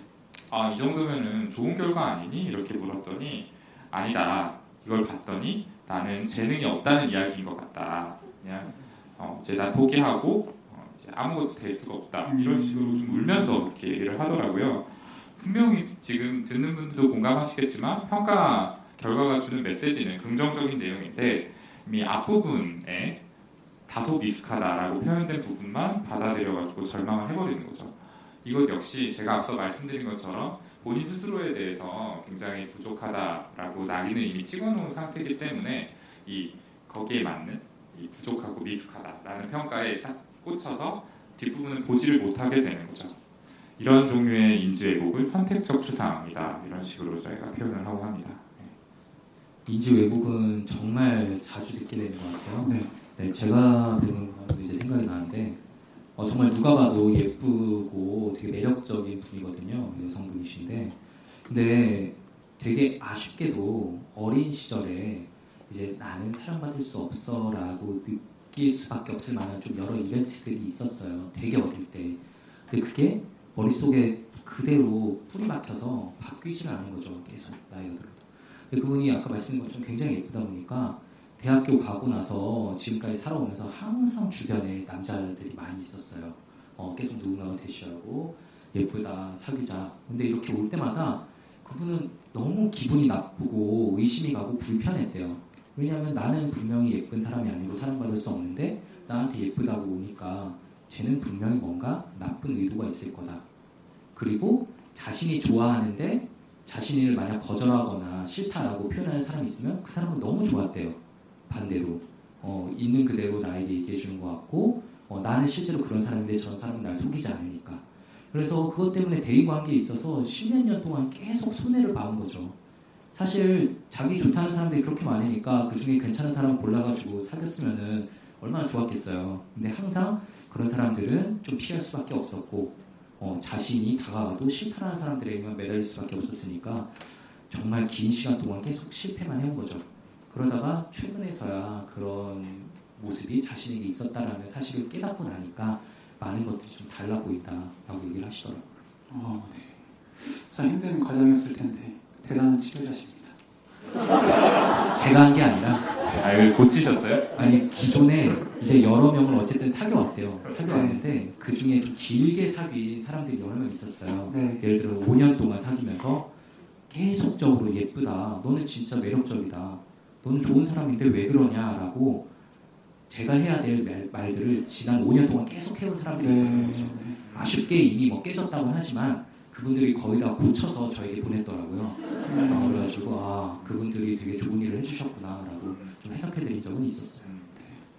아, 이 정도면은 좋은 결과 아니니? 이렇게 물었더니 아니다. 이걸 봤더니 나는 재능이 없다는 이야기인 것 같다. 그냥 어, 이제 난 포기하고 어, 이제 아무것도 될 수가 없다. 이런 식으로 좀 울면서 이렇게 얘기를 하더라고요. 분명히 지금 듣는 분들도 공감하시겠지만 평가 결과가 주는 메시지는 긍정적인 내용인데 이미 앞부분에 다소 미숙하다라고 표현된 부분만 받아들여가지고 절망을 해버리는 거죠. 이것 역시 제가 앞서 말씀드린 것처럼 본인 스스로에 대해서 굉장히 부족하다라고 낙인을 이미 찍어놓은 상태이기 때문에 이 거기에 맞는 이 부족하고 미숙하다라는 평가에 딱 꽂혀서 뒷부분을 보지를 못하게 되는 거죠. 이런 종류의 인지 왜곡을 선택적 추상이다 이런 식으로 저희가 표현을 하고 합니다. 인지 왜곡은 정말 자주 듣게 되는 것 같아요. 네. 네, 제가 배우는 사람도 이제 생각이 나는데 어, 정말 누가 봐도 예쁘고 되게 매력적인 분이거든요. 여성분이신데 근데 되게 아쉽게도 어린 시절에 이제 나는 사랑받을 수 없어라고 느낄 수밖에 없을 만한 좀 여러 이벤트들이 있었어요. 되게 어릴 때. 근데 그게 머릿속에 그대로 뿌리 박혀서 바뀌지를 않은 거죠. 계속 나이가 들어도. 그분이 아까 말씀드린 것처럼 굉장히 예쁘다 보니까 대학교 가고 나서 지금까지 살아오면서 항상 주변에 남자들이 많이 있었어요. 어, 계속 누군가가 대시하고 예쁘다 사귀자. 근데 이렇게 올 때마다 그분은 너무 기분이 나쁘고 의심이 가고 불편했대요. 왜냐하면 나는 분명히 예쁜 사람이 아니고 사랑받을 수 없는데 나한테 예쁘다고 오니까 쟤는 분명히 뭔가 나쁜 의도가 있을 거다. 그리고 자신이 좋아하는데 자신을 만약 거절하거나 싫다라고 표현하는 사람이 있으면 그 사람은 너무 좋았대요. 반대로. 어, 있는 그대로 나에게 얘기해 주는 것 같고 어, 나는 실제로 그런 사람인데 저 사람은 날 속이지 않으니까. 그래서 그것 때문에 대인 관계에 있어서 십몇 년 동안 계속 손해를 봐온 거죠. 사실 자기 좋다는 사람들이 그렇게 많으니까 그 중에 괜찮은 사람 골라가지고 사귀었으면은 얼마나 좋았겠어요. 근데 항상 그런 사람들은 좀 피할 수밖에 없었고 어, 자신이 다가가도 싫다라는 사람들에게만 매달릴 수밖에 없었으니까 정말 긴 시간 동안 계속 실패만 해온 거죠 그러다가 최근에서야 그런 모습이 자신에게 있었다라는 사실을 깨닫고 나니까 많은 것들이 좀 달라 보인다라고 얘기를 하시더라고요. 어, 네. 참 힘든 과정이었을 텐데 대단한 치료자십니다. 제가 한 게 아니라 아, 이걸 고치셨어요? 아니 기존에 이제 여러 명을 어쨌든 사귀어왔대요. 사귀어왔는데 그 중에 좀 길게 사귄 사람들이 여러 명 있었어요. 네. 예를 들어 5년 동안 사귀면서 계속적으로 예쁘다. 너는 진짜 매력적이다. 너는 좋은 사람인데 왜 그러냐라고 제가 해야 될 말, 말들을 지난 5년 동안 계속 해온 사람들이 네. 있었던 거죠. 아쉽게 이미 뭐 깨졌다고 하지만 그분들이 거의 다 고쳐서 저에게 보냈더라고요. 음. 어, 그래가지고 아 그분들이 되게 좋은 일을 해주셨구나라고 좀 해석해드린 적은 있었어요.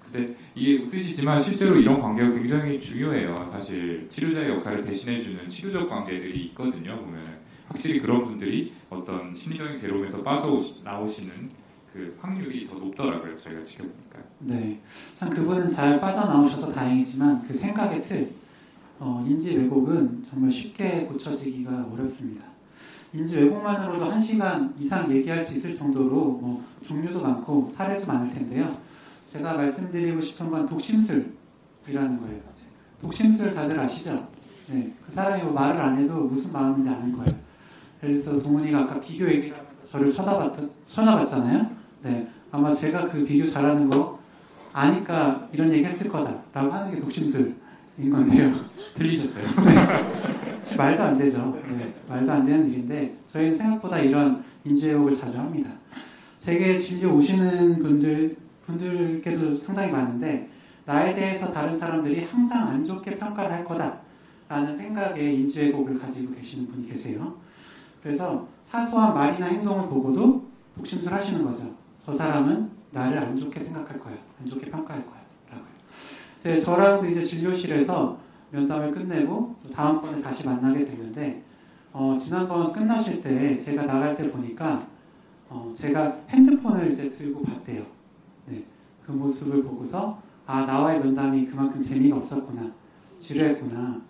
근데 이게 웃으시지만 실제로 이런 관계가 굉장히 중요해요. 사실 치료자의 역할을 대신해주는 치료적 관계들이 있거든요. 보면 확실히 그런 분들이 어떤 심리적인 괴로움에서 빠져나오시는 그 확률이 더 높더라고요. 저희가 지켜보니까. 네. 참 그분은 잘 빠져나오셔서 다행이지만 그 생각의 틀, 어, 인지 왜곡은 정말 쉽게 고쳐지기가 어렵습니다. 인지 왜곡만으로도 한 시간 이상 얘기할 수 있을 정도로 뭐 종류도 많고 사례도 많을 텐데요. 제가 말씀드리고 싶은 건 독심술이라는 거예요. 독심술 다들 아시죠? 네. 그 사람이 뭐 말을 안 해도 무슨 마음인지 아는 거예요. 그래서 동훈이가 아까 비교 하면서 저를 쳐다봤, 쳐다봤잖아요. 네. 아마 제가 그 비교 잘하는 거 아니까 이런 얘기 했을 거다라고 하는 게 독심술 인 건데요. 틀리셨어요? 말도 안 되죠. 네, 말도 안 되는 일인데 저희는 생각보다 이런 인지왜곡을 자주 합니다. 제게 진료 오시는 분들 분들께도 상당히 많은데 나에 대해서 다른 사람들이 항상 안 좋게 평가를 할 거다라는 생각의 인지왜곡을 가지고 계시는 분이 계세요. 그래서 사소한 말이나 행동을 보고도 독심술 하시는 거죠. 저 사람은 나를 안 좋게 생각할 거야. 안 좋게 평가할 거야. 제 저랑도 이제 진료실에서 면담을 끝내고 또 다음번에 다시 만나게 됐는데 어, 지난번 끝나실 때 제가 나갈 때 보니까 어, 제가 핸드폰을 이제 들고 봤대요. 네, 그 모습을 보고서 아 나와의 면담이 그만큼 재미가 없었구나, 지루했구나,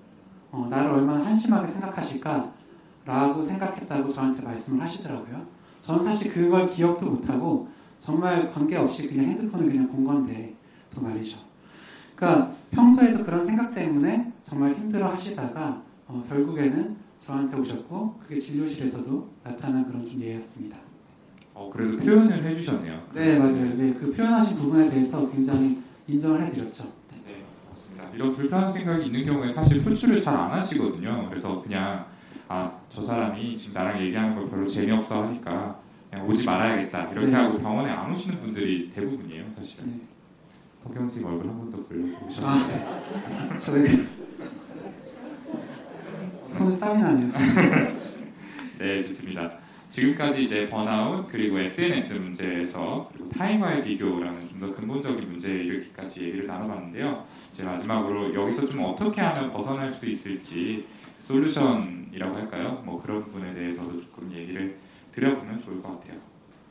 어, 나를 얼마나 한심하게 생각하실까라고 생각했다고 저한테 말씀을 하시더라고요. 저는 사실 그걸 기억도 못하고 정말 관계없이 그냥 핸드폰을 그냥 본 건데 또 말이죠. 그러니까 평소에도 그런 생각 때문에 정말 힘들어 하시다가 어, 결국에는 저한테 오셨고 그게 진료실에서도 나타난 그런 좀 예였습니다. 어, 그래도 표현을 해주셨네요. 네 맞아요. 네, 그 표현하신 부분에 대해서 굉장히 인정을 해드렸죠. 네. 네, 맞습니다. 이런 불편한 생각이 있는 경우에 사실 표출을 잘 안 하시거든요. 그래서 그냥 아 저 사람이 지금 나랑 얘기하는 거 별로 재미없어 하니까 그냥 오지 말아야겠다 이렇게 네. 하고 병원에 안 오시는 분들이 대부분이에요, 사실은. 네. 허경 씨 얼굴 한번더 보여주셨어요. 아, (laughs) 저희 손에 땀이 나네요. (laughs) 네, 좋습니다. 지금까지 이제 번아웃 그리고 SNS 문제에서 그리고 타인과의 비교라는 좀 더 근본적인 문제에 이르기까지 얘기를 나눠봤는데요. 이제 마지막으로 여기서 좀 어떻게 하면 벗어날 수 있을지 솔루션이라고 할까요? 뭐 그런 부분에 대해서도 조금 얘기를 드려보면 좋을 것 같아요.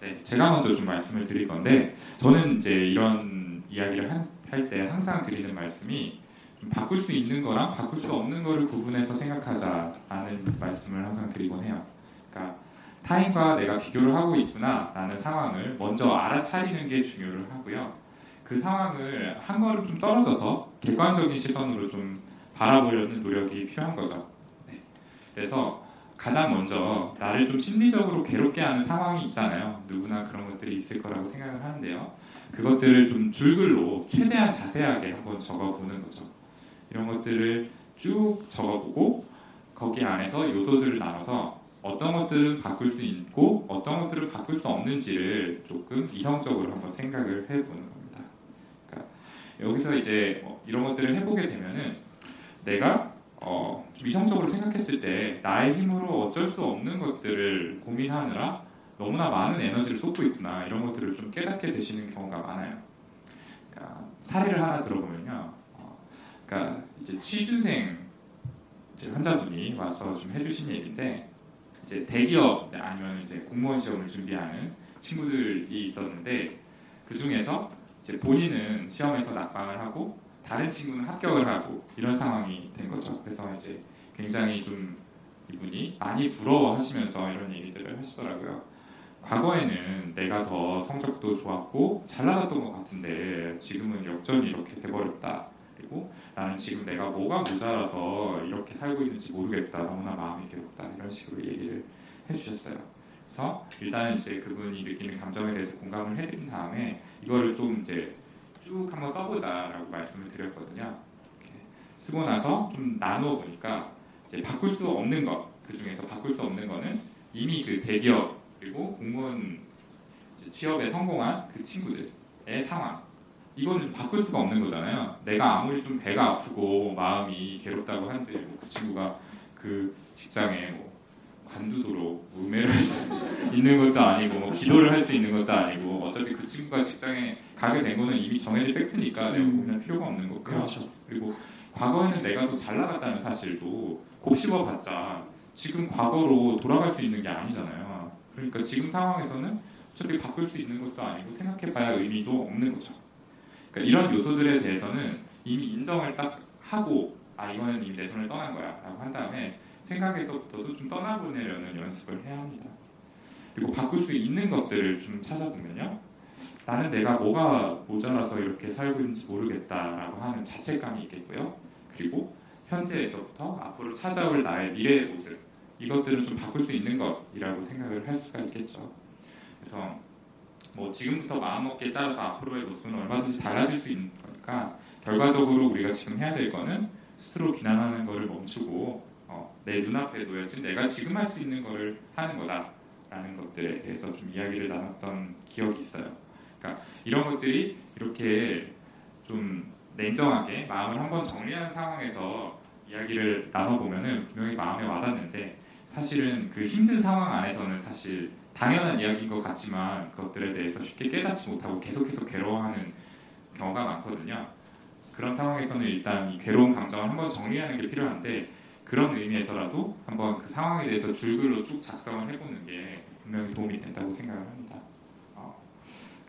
네, 제가 먼저 좀 말씀을 드릴 건데 저는 이제 이런 이야기를 할 때 항상 드리는 말씀이 좀 바꿀 수 있는 거랑 바꿀 수 없는 거를 구분해서 생각하자라는 말씀을 항상 드리곤 해요. 그러니까 타인과 내가 비교를 하고 있구나라는 상황을 먼저 알아차리는 게 중요를 하고요. 그 상황을 한 걸음 좀 떨어져서 객관적인 시선으로 좀 바라보려는 노력이 필요한 거죠. 네. 그래서 가장 먼저 나를 좀 심리적으로 괴롭게 하는 상황이 있잖아요. 누구나 그런 것들이 있을 거라고 생각을 하는데요. 그것들을 좀 줄글로 최대한 자세하게 한번 적어보는 거죠. 이런 것들을 쭉 적어보고 거기 안에서 요소들을 나눠서 어떤 것들은 바꿀 수 있고 어떤 것들은 바꿀 수 없는지를 조금 이성적으로 한번 생각을 해보는 겁니다. 그러니까 여기서 이제 뭐 이런 것들을 해보게 되면은 내가 어, 좀 이성적으로 생각했을 때 나의 힘으로 어쩔 수 없는 것들을 고민하느라 너무나 많은 에너지를 쏟고 있구나 이런 것들을 좀 깨닫게 되시는 경우가 많아요. 그러니까 사례를 하나 들어보면요. 어, 그러니까 이제 취준생 이제 환자분이 와서 좀 해주신 얘기인데 이제 대기업 아니면 이제 공무원 시험을 준비하는 친구들이 있었는데 그 중에서 이제 본인은 시험에서 낙방을 하고 다른 친구는 합격을 하고 이런 상황이 된 거죠. 그래서 이제 굉장히 좀 이분이 많이 부러워하시면서 이런 얘기들을 하시더라고요. 과거에는 내가 더 성적도 좋았고 잘 나갔던 것 같은데 지금은 역전이 이렇게 돼버렸다. 그리고 나는 지금 내가 뭐가 모자라서 이렇게 살고 있는지 모르겠다. 너무나 마음이 괴롭다. 이런 식으로 얘기를 해주셨어요. 그래서 일단 이제 그분이 느끼는 감정에 대해서 공감을 해드린 다음에 이거를 좀 이제 쭉 한번 써보자라고 말씀을 드렸거든요. 쓰고 나서 좀 나누어 보니까 이제 바꿀 수 없는 것, 그 중에서 바꿀 수 없는 거는 이미 그 대기업 그리고 공무원 취업에 성공한 그 친구들의 상황. 이거는 바꿀 수가 없는 거잖아요. 내가 아무리 좀 배가 아프고 마음이 괴롭다고 한들 뭐그 친구가 그 직장에 뭐 관두도록 뭐 음해를 할 수 있는 것도 아니고 뭐 기도를 할 수 있는 것도 아니고 어차피 그 친구가 직장에 가게 된 거는 이미 정해진 팩트니까 내가 음. 고민할 필요가 없는 거고요. 그렇죠. 그리고 과거에는 내가 더 잘 나갔다는 사실도 곱씹어봤자 지금 과거로 돌아갈 수 있는 게 아니잖아요. 그러니까 지금 상황에서는 어차피 바꿀 수 있는 것도 아니고 생각해봐야 의미도 없는 거죠. 그러니까 이런 요소들에 대해서는 이미 인정을 딱 하고 아 이거는 이미 내 손을 떠난 거야라고 한 다음에 생각에서부터도 좀 떠나보내려는 연습을 해야 합니다. 그리고 바꿀 수 있는 것들을 좀 찾아보면요. 나는 내가 뭐가 모자라서 이렇게 살고 있는지 모르겠다라고 하는 자책감이 있겠고요. 그리고 현재에서부터 앞으로 찾아올 나의 미래의 모습 이것들은 좀 바꿀 수 있는 것이라고 생각을 할 수가 있겠죠. 그래서 뭐 지금부터 마음먹기에 따라서 앞으로의 모습은 얼마든지 달라질 수 있는 거니까 결과적으로 우리가 지금 해야 될 거는 스스로 비난하는 거를 멈추고 어, 내 눈앞에 놓여진 내가 지금 할 수 있는 거를 하는 거다라는 것들에 대해서 좀 이야기를 나눴던 기억이 있어요. 그러니까 이런 것들이 이렇게 좀 냉정하게 마음을 한번 정리하는 상황에서 이야기를 나눠보면은 분명히 마음에 와닿는데 사실은 그 힘든 상황 안에서는 사실 당연한 이야기인 것 같지만 그것들에 대해서 쉽게 깨닫지 못하고 계속해서 괴로워하는 경우가 많거든요. 그런 상황에서는 일단 이 괴로운 감정을 한번 정리하는 게 필요한데 그런 의미에서라도 한번 그 상황에 대해서 줄글로 쭉 작성을 해보는 게 분명히 도움이 된다고 생각을 합니다. 어,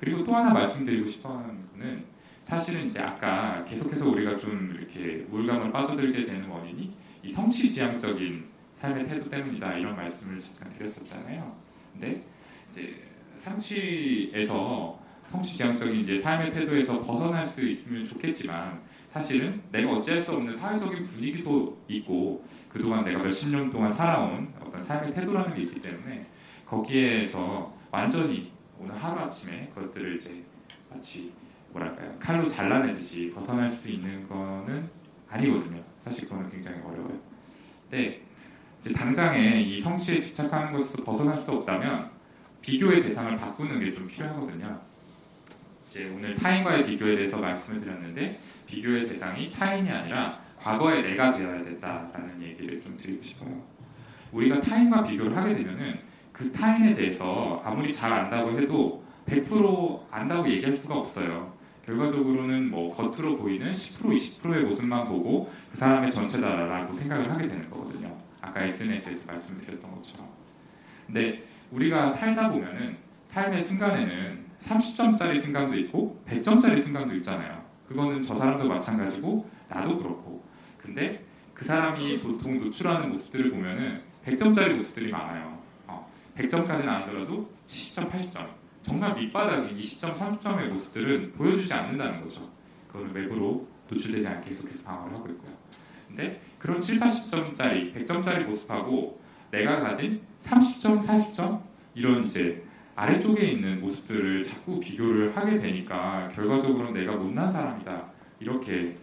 그리고 또 하나 말씀드리고 싶어하는 거는 사실은 이제 아까 계속해서 우리가 좀 이렇게 우울감을 빠져들게 되는 원인이 이 성취지향적인 삶의 태도 때문이다 이런 말씀을 잠깐 드렸었잖아요. 근데 이제 상취에서 성취지향적인 이제 삶의 태도에서 벗어날 수 있으면 좋겠지만 사실은 내가 어찌할 수 없는 사회적인 분위기도 있고 그동안 내가 몇십 년 동안 살아온 어떤 삶의 태도라는 게 있기 때문에 거기에서 완전히 오늘 하루 아침에 그것들을 이제 마치 뭐랄까요 칼로 잘라내듯이 벗어날 수 있는 거는 아니거든요. 사실 그거는 굉장히 어려워요. 근데 당장에 이 성취에 집착하는 것에서 벗어날 수 없다면 비교의 대상을 바꾸는 게 좀 필요하거든요. 이제 오늘 타인과의 비교에 대해서 말씀을 드렸는데 비교의 대상이 타인이 아니라 과거의 내가 되어야 된다라는 얘기를 좀 드리고 싶어요. 우리가 타인과 비교를 하게 되면은 그 타인에 대해서 아무리 잘 안다고 해도 100% 안다고 얘기할 수가 없어요. 결과적으로는 뭐 겉으로 보이는 10% 20%의 모습만 보고 그 사람의 전체다라고 생각을 하게 되는 거거든요. 아까 SNS에서 말씀드렸던 것처럼. 근데 우리가 살다 보면은 삶의 순간에는 30점짜리 순간도 있고 100점짜리 순간도 있잖아요. 그거는 저 사람도 마찬가지고 나도 그렇고. 근데 그 사람이 보통 노출하는 모습들을 보면은 100점짜리 모습들이 많아요. 어, 100점까지는 아니더라도 70점, 80점. 정말 밑바닥인 20점, 30점의 모습들은 보여주지 않는다는 거죠. 그거는 외부로 노출되지 않게 계속해서 방어를 하고 있고요. 근데 그런 7, 80점짜리, 100점짜리 모습하고 내가 가진 30점, 40점 이런 이제 아래쪽에 있는 모습들을 자꾸 비교를 하게 되니까 결과적으로 내가 못난 사람이다 이렇게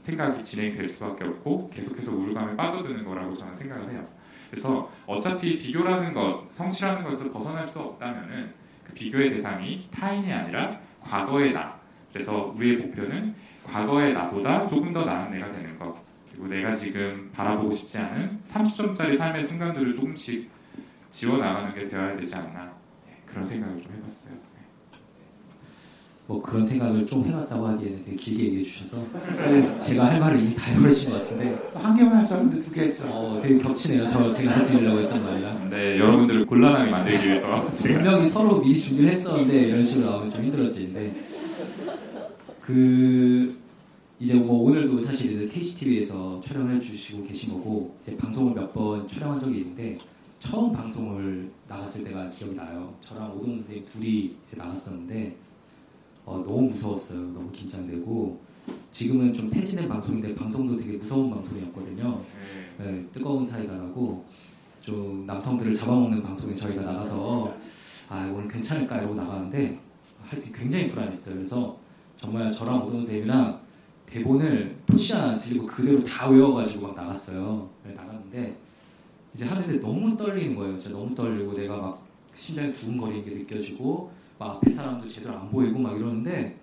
생각이 진행될 수밖에 없고 계속해서 우울감에 빠져드는 거라고 저는 생각을 해요. 그래서 어차피 비교라는 것, 성취라는 것에서 벗어날 수 없다면은 그 비교의 대상이 타인이 아니라 과거의 나. 그래서 우리의 목표는 과거의 나보다 조금 더 나은 내가 되는 것. 그리고 내가 지금 바라보고 싶지 않은 30점짜리 삶의 순간들을 조금씩 지워 나가는 게 되어야 되지 않나 네, 그런 생각을 좀 해봤어요. 네. 뭐 그런 생각을 좀 해봤다고 하기에는 되게 길게 얘기해 주셔서 네. 제가 할 말을 이미 다 해버리신 것 같은데 또한 개만 할 줄 알았는데 두 개 했죠. 어, 되게 겹치네요. 저 제가 해드리려고 했던 말이랑 네, 여러분들을 곤란하게 만들기 위해서 분명히 서로 미리 준비를 했었는데 이런 식으로 나오면 좀 힘들어지는데 그 이제 뭐 오늘도 사실 KCTV에서 촬영을 해주시고 계신 거고 이제 방송을 몇 번 촬영한 적이 있는데 처음 방송을 나갔을 때가 기억이 나요. 저랑 오동 선생님 둘이 이제 나갔었는데 어, 너무 무서웠어요. 너무 긴장되고 지금은 좀 폐지된 방송인데 방송도 되게 무서운 방송이었거든요. 네, 네, 뜨거운 사이다라고 좀 남성들을 잡아먹는 방송에 저희가 나가서 아 오늘 괜찮을까 이러고 나가는데 하여튼 굉장히 불안했어요. 그래서 정말 저랑 오동 선생님이랑 대본을 토시 하나 안 틀리고 그대로 다 외워가지고 막 나갔어요. 그래 나갔는데 이제 하는데 너무 떨리는 거예요. 진짜 너무 떨리고 내가 막 심장이 두근거리는 게 느껴지고 막 앞에 사람도 제대로 안 보이고 막 이러는데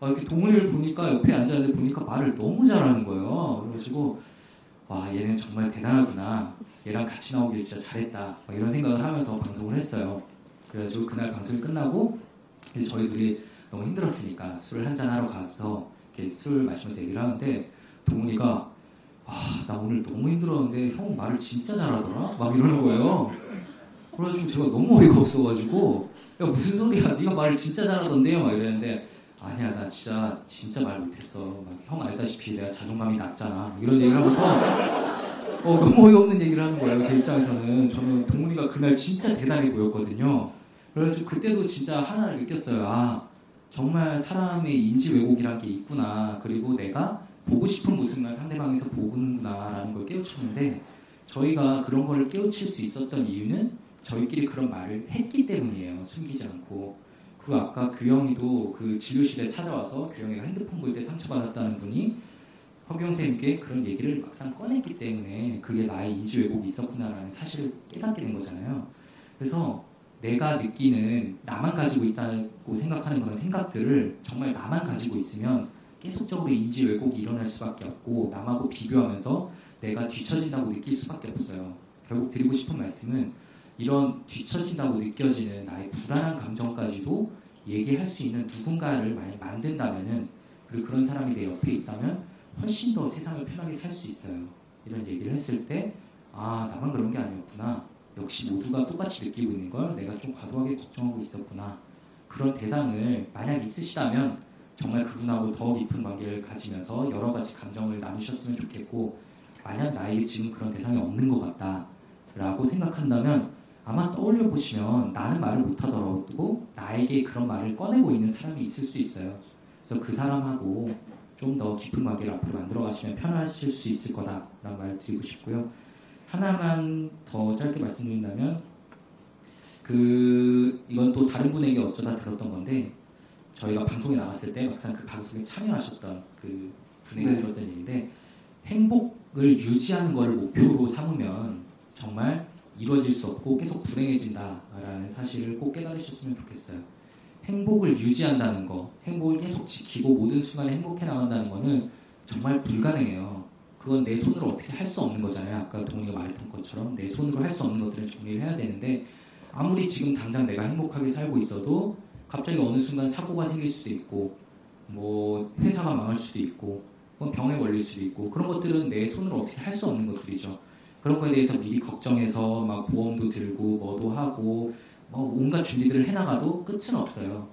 아, 이렇게 동훈이를 보니까 옆에 앉았는데 보니까 말을 너무 잘하는 거예요. 그래가지고 와 얘는 정말 대단하구나. 얘랑 같이 나오길 진짜 잘했다. 막 이런 생각을 하면서 방송을 했어요. 그래가지고 그날 방송이 끝나고 이제 저희 둘이 너무 힘들었으니까 술을 한잔 하러 가서 이렇게 술 마시면서 얘기를 하는데 동훈이가 아, 나 오늘 너무 힘들었는데 형 말을 진짜 잘하더라? 막 이러는 거예요. 그래가지고 제가 너무 어이가 없어가지고 야 무슨 소리야? 네가 말을 진짜 잘하던데요? 막 이랬는데 아니야 나 진짜 진짜 말 못했어. 막 형 알다시피 내가 자존감이 낮잖아. 막 이런 얘기를 하면서 어, 너무 어이없는 얘기를 하는 거예요. 제 입장에서는 저는 동훈이가 그날 진짜 대단해 보였거든요. 그래가지고 그때도 진짜 하나를 느꼈어요. 아 정말 사람의 인지 왜곡이란 게 있구나. 그리고 내가 보고 싶은 모습만 상대방에서 보는구나라는 걸 깨우쳤는데 저희가 그런 거를 깨우칠 수 있었던 이유는 저희끼리 그런 말을 했기 때문이에요. 숨기지 않고. 그리고 아까 규영이도 그 진료실에 찾아와서 규영이가 핸드폰 볼 때 상처받았다는 분이 허경 선생님께 그런 얘기를 막상 꺼냈기 때문에 그게 나의 인지 왜곡이 있었구나라는 사실을 깨닫게 된 거잖아요. 그래서 내가 느끼는 나만 가지고 있다고 생각하는 그런 생각들을 정말 나만 가지고 있으면 계속적으로 인지 왜곡이 일어날 수밖에 없고 남하고 비교하면서 내가 뒤처진다고 느낄 수밖에 없어요. 결국 드리고 싶은 말씀은 이런 뒤처진다고 느껴지는 나의 불안한 감정까지도 얘기할 수 있는 누군가를 많이 만든다면은 그리고 그런 사람이 내 옆에 있다면 훨씬 더 세상을 편하게 살 수 있어요. 이런 얘기를 했을 때 아 나만 그런 게 아니었구나. 역시 모두가 똑같이 느끼고 있는 걸 내가 좀 과도하게 걱정하고 있었구나. 그런 대상을 만약 있으시다면 정말 그분하고 더 깊은 관계를 가지면서 여러 가지 감정을 나누셨으면 좋겠고 만약 나에게 지금 그런 대상이 없는 것 같다 라고 생각한다면 아마 떠올려 보시면 나는 말을 못하더라도 나에게 그런 말을 꺼내고 있는 사람이 있을 수 있어요. 그래서 그 사람하고 좀 더 깊은 관계를 앞으로 만들어 가시면 편하실 수 있을 거다라는 말 드리고 싶고요. 하나만 더 짧게 말씀드린다면 그 이건 또 다른 분에게 어쩌다 들었던 건데 저희가 방송에 나갔을 때 막상 그 방송에 참여하셨던 그 분에게 네. 들었던 얘기인데 행복을 유지하는 것을 목표로 삼으면 정말 이루어질 수 없고 계속 불행해진다라는 사실을 꼭 깨달으셨으면 좋겠어요. 행복을 유지한다는 거, 행복을 계속 지키고 모든 순간에 행복해 나간다는 거는 정말 불가능해요. 그건 내 손으로 어떻게 할 수 없는 거잖아요. 아까 동훈이가 말했던 것처럼 내 손으로 할 수 없는 것들을 정리를 해야 되는데 아무리 지금 당장 내가 행복하게 살고 있어도 갑자기 어느 순간 사고가 생길 수도 있고 뭐 회사가 망할 수도 있고 뭐 병에 걸릴 수도 있고 그런 것들은 내 손으로 어떻게 할 수 없는 것들이죠. 그런 거에 대해서 미리 걱정해서 막 보험도 들고 뭐도 하고 뭐 온갖 준비들을 해나가도 끝은 없어요.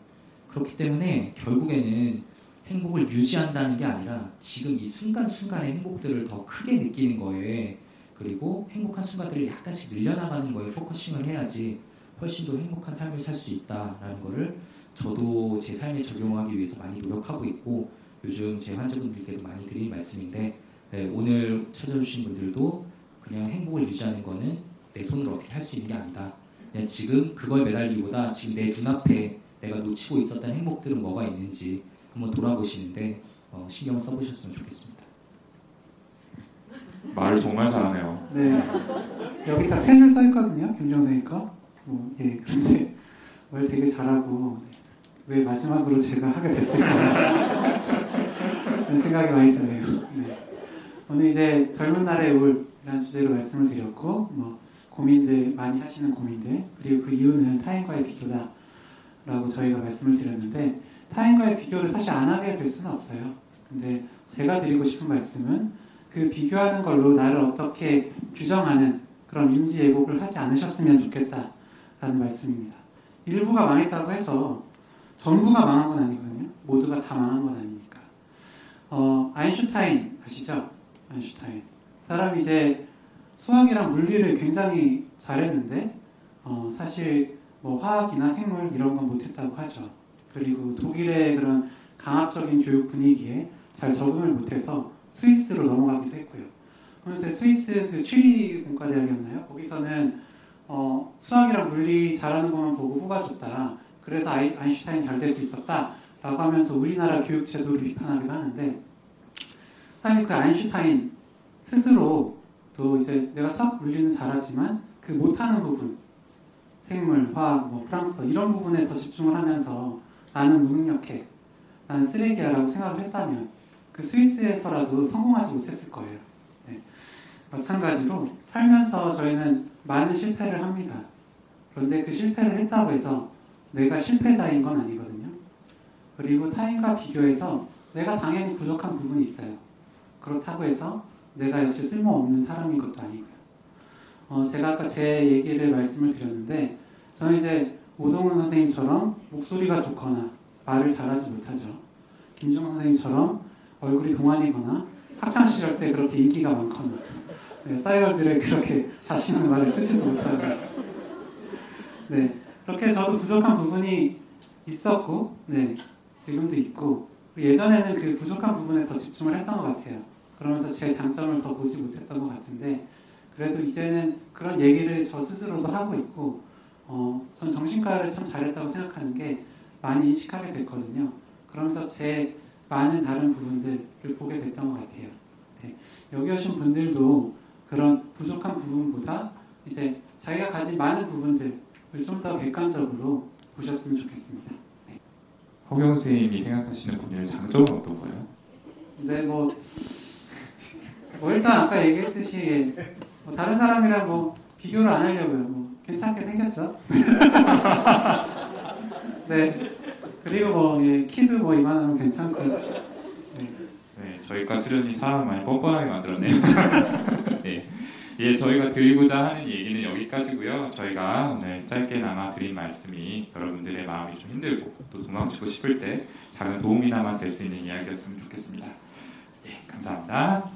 그렇기 때문에 결국에는 행복을 유지한다는 게 아니라 지금 이 순간순간의 행복들을 더 크게 느끼는 거에 그리고 행복한 순간들을 약간씩 늘려나가는 거에 focusing을 해야지 훨씬 더 행복한 삶을 살 수 있다라는 거를 저도 제 삶에 적용하기 위해서 많이 노력하고 있고 요즘 제 환자분들께도 많이 드리는 말씀인데 네, 오늘 찾아주신 분들도 그냥 행복을 유지하는 거는 내 손으로 어떻게 할 수 있는 게 아니다. 그냥 지금 그걸 매달리기보다 지금 내 눈앞에 내가 놓치고 있었던 행복들은 뭐가 있는지 한번 돌아보시는데 어, 신경을 써보셨으면 좋겠습니다. 말을 정말 잘하네요. 네. 여기 다 세 줄 써 있거든요. 김정선이 거. 뭐, 예. 그런데 말 되게 잘하고 네. 왜 마지막으로 제가 하게 됐을까? 그런 생각이 많이 드네요. 네. 오늘 이제 젊은 날의 우울이라는 주제로 말씀을 드렸고, 뭐 고민들 많이 하시는 고민들 그리고 그 이유는 타인과의 비교다라고 저희가 말씀을 드렸는데 타인과의 비교를 사실 안 하게 될 수는 없어요. 근데 제가 드리고 싶은 말씀은 그 비교하는 걸로 나를 어떻게 규정하는 그런 인지 예곡을 하지 않으셨으면 좋겠다라는 말씀입니다. 일부가 망했다고 해서 전부가 망한 건 아니거든요. 모두가 다 망한 건 아니니까. 어, 아인슈타인 아시죠? 아인슈타인. 사람이 이제 수학이랑 물리를 굉장히 잘했는데 어, 사실 뭐 화학이나 생물 이런 건 못했다고 하죠. 그리고 독일의 그런 강압적인 교육 분위기에 잘 적응을 못해서 스위스로 넘어가기도 했고요. 그래서 스위스 그 취리 공과대학이었나요? 거기서는 어, 수학이랑 물리 잘하는 것만 보고 뽑아줬다. 그래서 아이, 아인슈타인이 잘될 수 있었다. 라고 하면서 우리나라 교육 제도를 비판하기도 하는데 사실 그 아인슈타인 스스로 또 이제 내가 수학 물리는 잘하지만 그 못하는 부분 생물, 화학, 뭐 프랑스어 이런 부분에 더 집중을 하면서 나는 무능력해 나는 쓰레기야 라고 생각을 했다면 그 스위스에서라도 성공하지 못했을 거예요. 네. 마찬가지로 살면서 저희는 많은 실패를 합니다. 그런데 그 실패를 했다고 해서 내가 실패자인 건 아니거든요. 그리고 타인과 비교해서 내가 당연히 부족한 부분이 있어요. 그렇다고 해서 내가 역시 쓸모없는 사람인 것도 아니고요. 어, 제가 아까 제 얘기를 말씀을 드렸는데 저는 이제 오동훈 선생님처럼 목소리가 좋거나 말을 잘하지 못하죠. 김종원 선생님처럼 얼굴이 동안이거나 학창 시절 때 그렇게 인기가 많거나 네, 싸이월들에 그렇게 (laughs) 자신의 말을 쓰지도 못하고 네 그렇게 저도 부족한 부분이 있었고 네 지금도 있고 예전에는 그 부족한 부분에 더 집중을 했던 것 같아요. 그러면서 제 장점을 더 보지 못했던 것 같은데 그래도 이제는 그런 얘기를 저 스스로도 하고 있고 어, 전 정신과를 참 잘했다고 생각하는 게 많이 인식하게 됐거든요. 그러면서 제 많은 다른 부분들을 보게 됐던 것 같아요. 네. 여기 오신 분들도 그런 부족한 부분보다 이제 자기가 가진 많은 부분들을 좀 더 객관적으로 보셨으면 좋겠습니다. 허경 선생님이 생각하시는 본인의 장점은 어떤 거예요? 근데 뭐, 뭐 일단 아까 얘기했듯이 뭐 다른 사람이랑 뭐 비교를 안 하려고요. 뭐 괜찮게 생겼죠? (laughs) 네. 그리고 뭐 예, 키도 뭐 이만하면 괜찮고. 네. 네, 저희과 수련이 사람 많이 뻔뻔하게 만들었네요. (laughs) 네. 예, 저희가 드리고자 하는 얘기는 여기까지고요. 저희가 오늘 짧게나마 드린 말씀이 여러분들의 마음이 좀 힘들고 또 도망치고 싶을 때 작은 도움이나마 될 수 있는 이야기였으면 좋겠습니다. 예, 감사합니다.